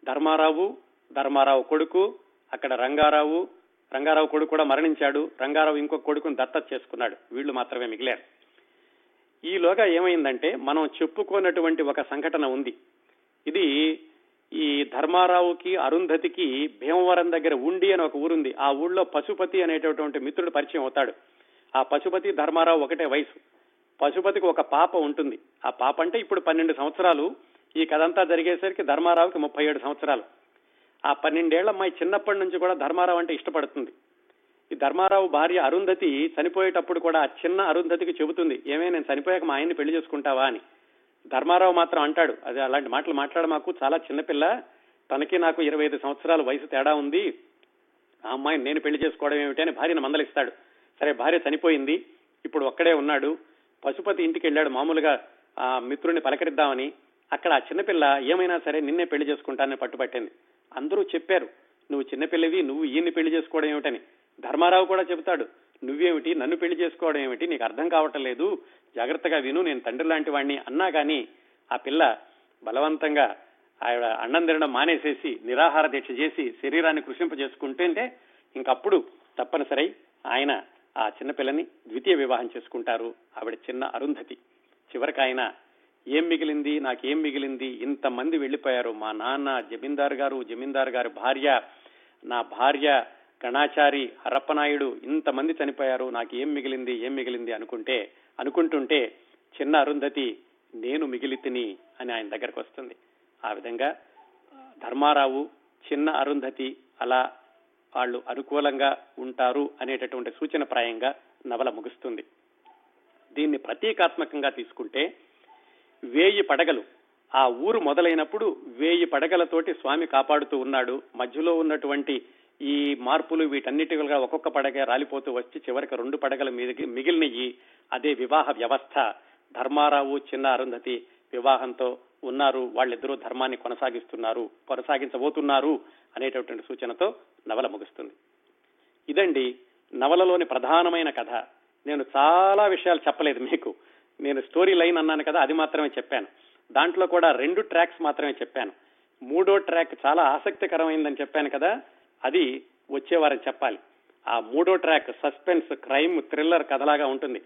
ధర్మారావు ధర్మారావు కొడుకు అక్కడ రంగారావు రంగారావు కొడుకు కూడా మరణించాడు రంగారావు ఇంకొక కొడుకుని దత్తత చేసుకున్నాడు వీళ్ళు మాత్రమే మిగిలారు. ఈలోగా ఏమైందంటే మనం చెప్పుకోనటువంటి ఒక సంఘటన ఉంది. ఇది ఈ ధర్మారావుకి అరుంధతికి భీమవరం దగ్గర ఉండి అని ఒక ఊరుంది. ఆ ఊళ్ళో పశుపతి అనేటటువంటి మిత్రుడు పరిచయం అవుతాడు. ఆ పశుపతి ధర్మారావు ఒకటే వయసు. పశుపతికి ఒక పాప ఉంటుంది. ఆ పాప అంటే ఇప్పుడు పన్నెండు సంవత్సరాలు. ఈ కథంతా జరిగేసరికి ధర్మారావుకి ముప్పై ఏడు సంవత్సరాలు. ఆ పన్నెండేళ్ళ అమ్మాయి చిన్నప్పటి నుంచి కూడా ధర్మారావు అంటే ఇష్టపడుతుంది. ఈ ధర్మారావు భార్య అరుంధతి చనిపోయేటప్పుడు కూడా ఆ చిన్న అరుంధతికి చెబుతుంది ఏమే నేను చనిపోయాక మా ఆయన్ని పెళ్ళి చేసుకుంటావా? అని. ధర్మారావు మాత్రం అంటాడు అది అలాంటి మాటలు మాట్లాడ మాకు చాలా చిన్నపిల్ల తనకి నాకు ఇరవై ఐదు సంవత్సరాల వయసు తేడా ఉంది ఆ అమ్మాయిని నేను పెళ్ళి చేసుకోవడం ఏమిటి? అని భార్యను మందలిస్తాడు. సరే భార్య చనిపోయింది ఇప్పుడు ఒక్కడే ఉన్నాడు పశుపతి ఇంటికి వెళ్ళాడు మామూలుగా ఆ మిత్రుడిని పలకరిద్దామని అక్కడ ఆ చిన్నపిల్ల ఏమైనా సరే నిన్నే పెళ్ళి చేసుకుంటానని పట్టుపట్టింది అందరూ చెప్పారు నువ్వు చిన్నపిల్లవి నువ్వు ఈయన్ని పెళ్ళి చేసుకోవడం ఏమిటని. ధర్మారావు కూడా చెబుతాడు నువ్వేమిటి? నన్ను పెళ్ళి చేసుకోవడం ఏమిటి? నీకు అర్థం కావటం లేదు. జాగ్రత్తగా విను నేను తండ్రి లాంటి వాడిని అన్నా కానీ ఆ పిల్ల బలవంతంగా ఆవిడ అన్నం తినడం మానేసేసి నిరాహార దీక్ష చేసి శరీరాన్ని కృషింపజేసుకుంటుంటే ఇంకప్పుడు తప్పనిసరి ఆయన ఆ చిన్నపిల్లని ద్వితీయ వివాహం చేసుకుంటారు. ఆవిడ చిన్న అరుంధతి. చివరికి ఆయన ఏం మిగిలింది? నాకేం మిగిలింది? ఇంతమంది వెళ్ళిపోయారు. మా నాన్న జమీందారు గారు జమీందారు గారి భార్య నా భార్య గణాచారి హరప్పనాయుడు ఇంతమంది చనిపోయారు నాకు ఏం మిగిలింది ఏం మిగిలింది అనుకుంటే అనుకుంటుంటే చిన్న అరుంధతి నేను మిగిలితిని అని ఆయన దగ్గరకు వస్తుంది. ఆ విధంగా ధర్మారావు చిన్న అరుంధతి అలా వాళ్ళు అనుకూలంగా ఉంటారు అనేటటువంటి సూచన ప్రాయంగా నవల ముగుస్తుంది. దీన్ని ప్రతీకాత్మకంగా తీసుకుంటే వేయి పడగలు ఆ ఊరు మొదలైనప్పుడు వేయి పడగలతోటి స్వామి కాపాడుతూ ఉన్నాడు. మధ్యలో ఉన్నటువంటి ఈ మార్పులు వీటన్నిటిగా ఒక్కొక్క పడగ రాలిపోతూ వచ్చి చివరికి రెండు పడగల మీదకి మిగిలినయి. అదే వివాహ వ్యవస్థ. ధర్మారావు చిన్న అరుంధతి వివాహంతో ఉన్నారు. వాళ్ళిద్దరూ ధర్మాన్ని కొనసాగిస్తున్నారు. కొనసాగించబోతున్నారు అనేటటువంటి సూచనతో నవల ముగుస్తుంది. ఇదండి నవలలోని ప్రధానమైన కథ. నేను చాలా విషయాలు చెప్పలేదు మీకు. నేను స్టోరీ లైన్ అన్నాను కదా అది మాత్రమే చెప్పాను. దాంట్లో కూడా రెండు ట్రాక్స్ మాత్రమే చెప్పాను. మూడో ట్రాక్ చాలా ఆసక్తికరమైందని చెప్పాను కదా అది వచ్చే వారం చెప్పాలి. ఆ మూడో ట్రాక్ సస్పెన్స్ క్రైమ్ థ్రిల్లర్ కథలాగా ఉంటుంది.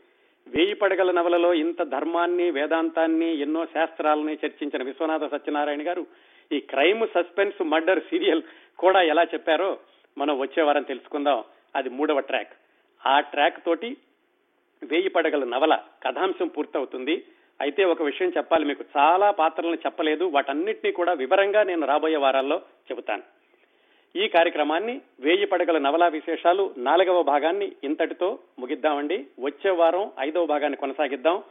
వేయి పడగల నవలలో ఇంత ధర్మాన్ని వేదాంతాన్ని ఎన్నో శాస్త్రాలని చర్చించిన విశ్వనాథ సత్యనారాయణ గారు ఈ క్రైమ్ సస్పెన్స్ మర్డర్ సీరియల్ కూడా ఎలా చెప్పారో మనం వచ్చే వారం తెలుసుకుందాం. అది మూడవ ట్రాక్. ఆ ట్రాక్ తోటి వేయి పడగల నవల కథాంశం పూర్తవుతుంది. అయితే ఒక విషయం చెప్పాలి మీకు చాలా పాత్రలను చెప్పలేదు. వాటన్నిటినీ కూడా వివరంగా నేను రాబోయే వారాల్లో చెబుతాను. ఈ కార్యక్రమాన్ని వేయి పడగల నవలా విశేషాలు నాలుగవ భాగాన్ని ఇంతటితో ముగిద్దామండి. వచ్చే వారం ఐదవ భాగాన్ని కొనసాగిద్దాం.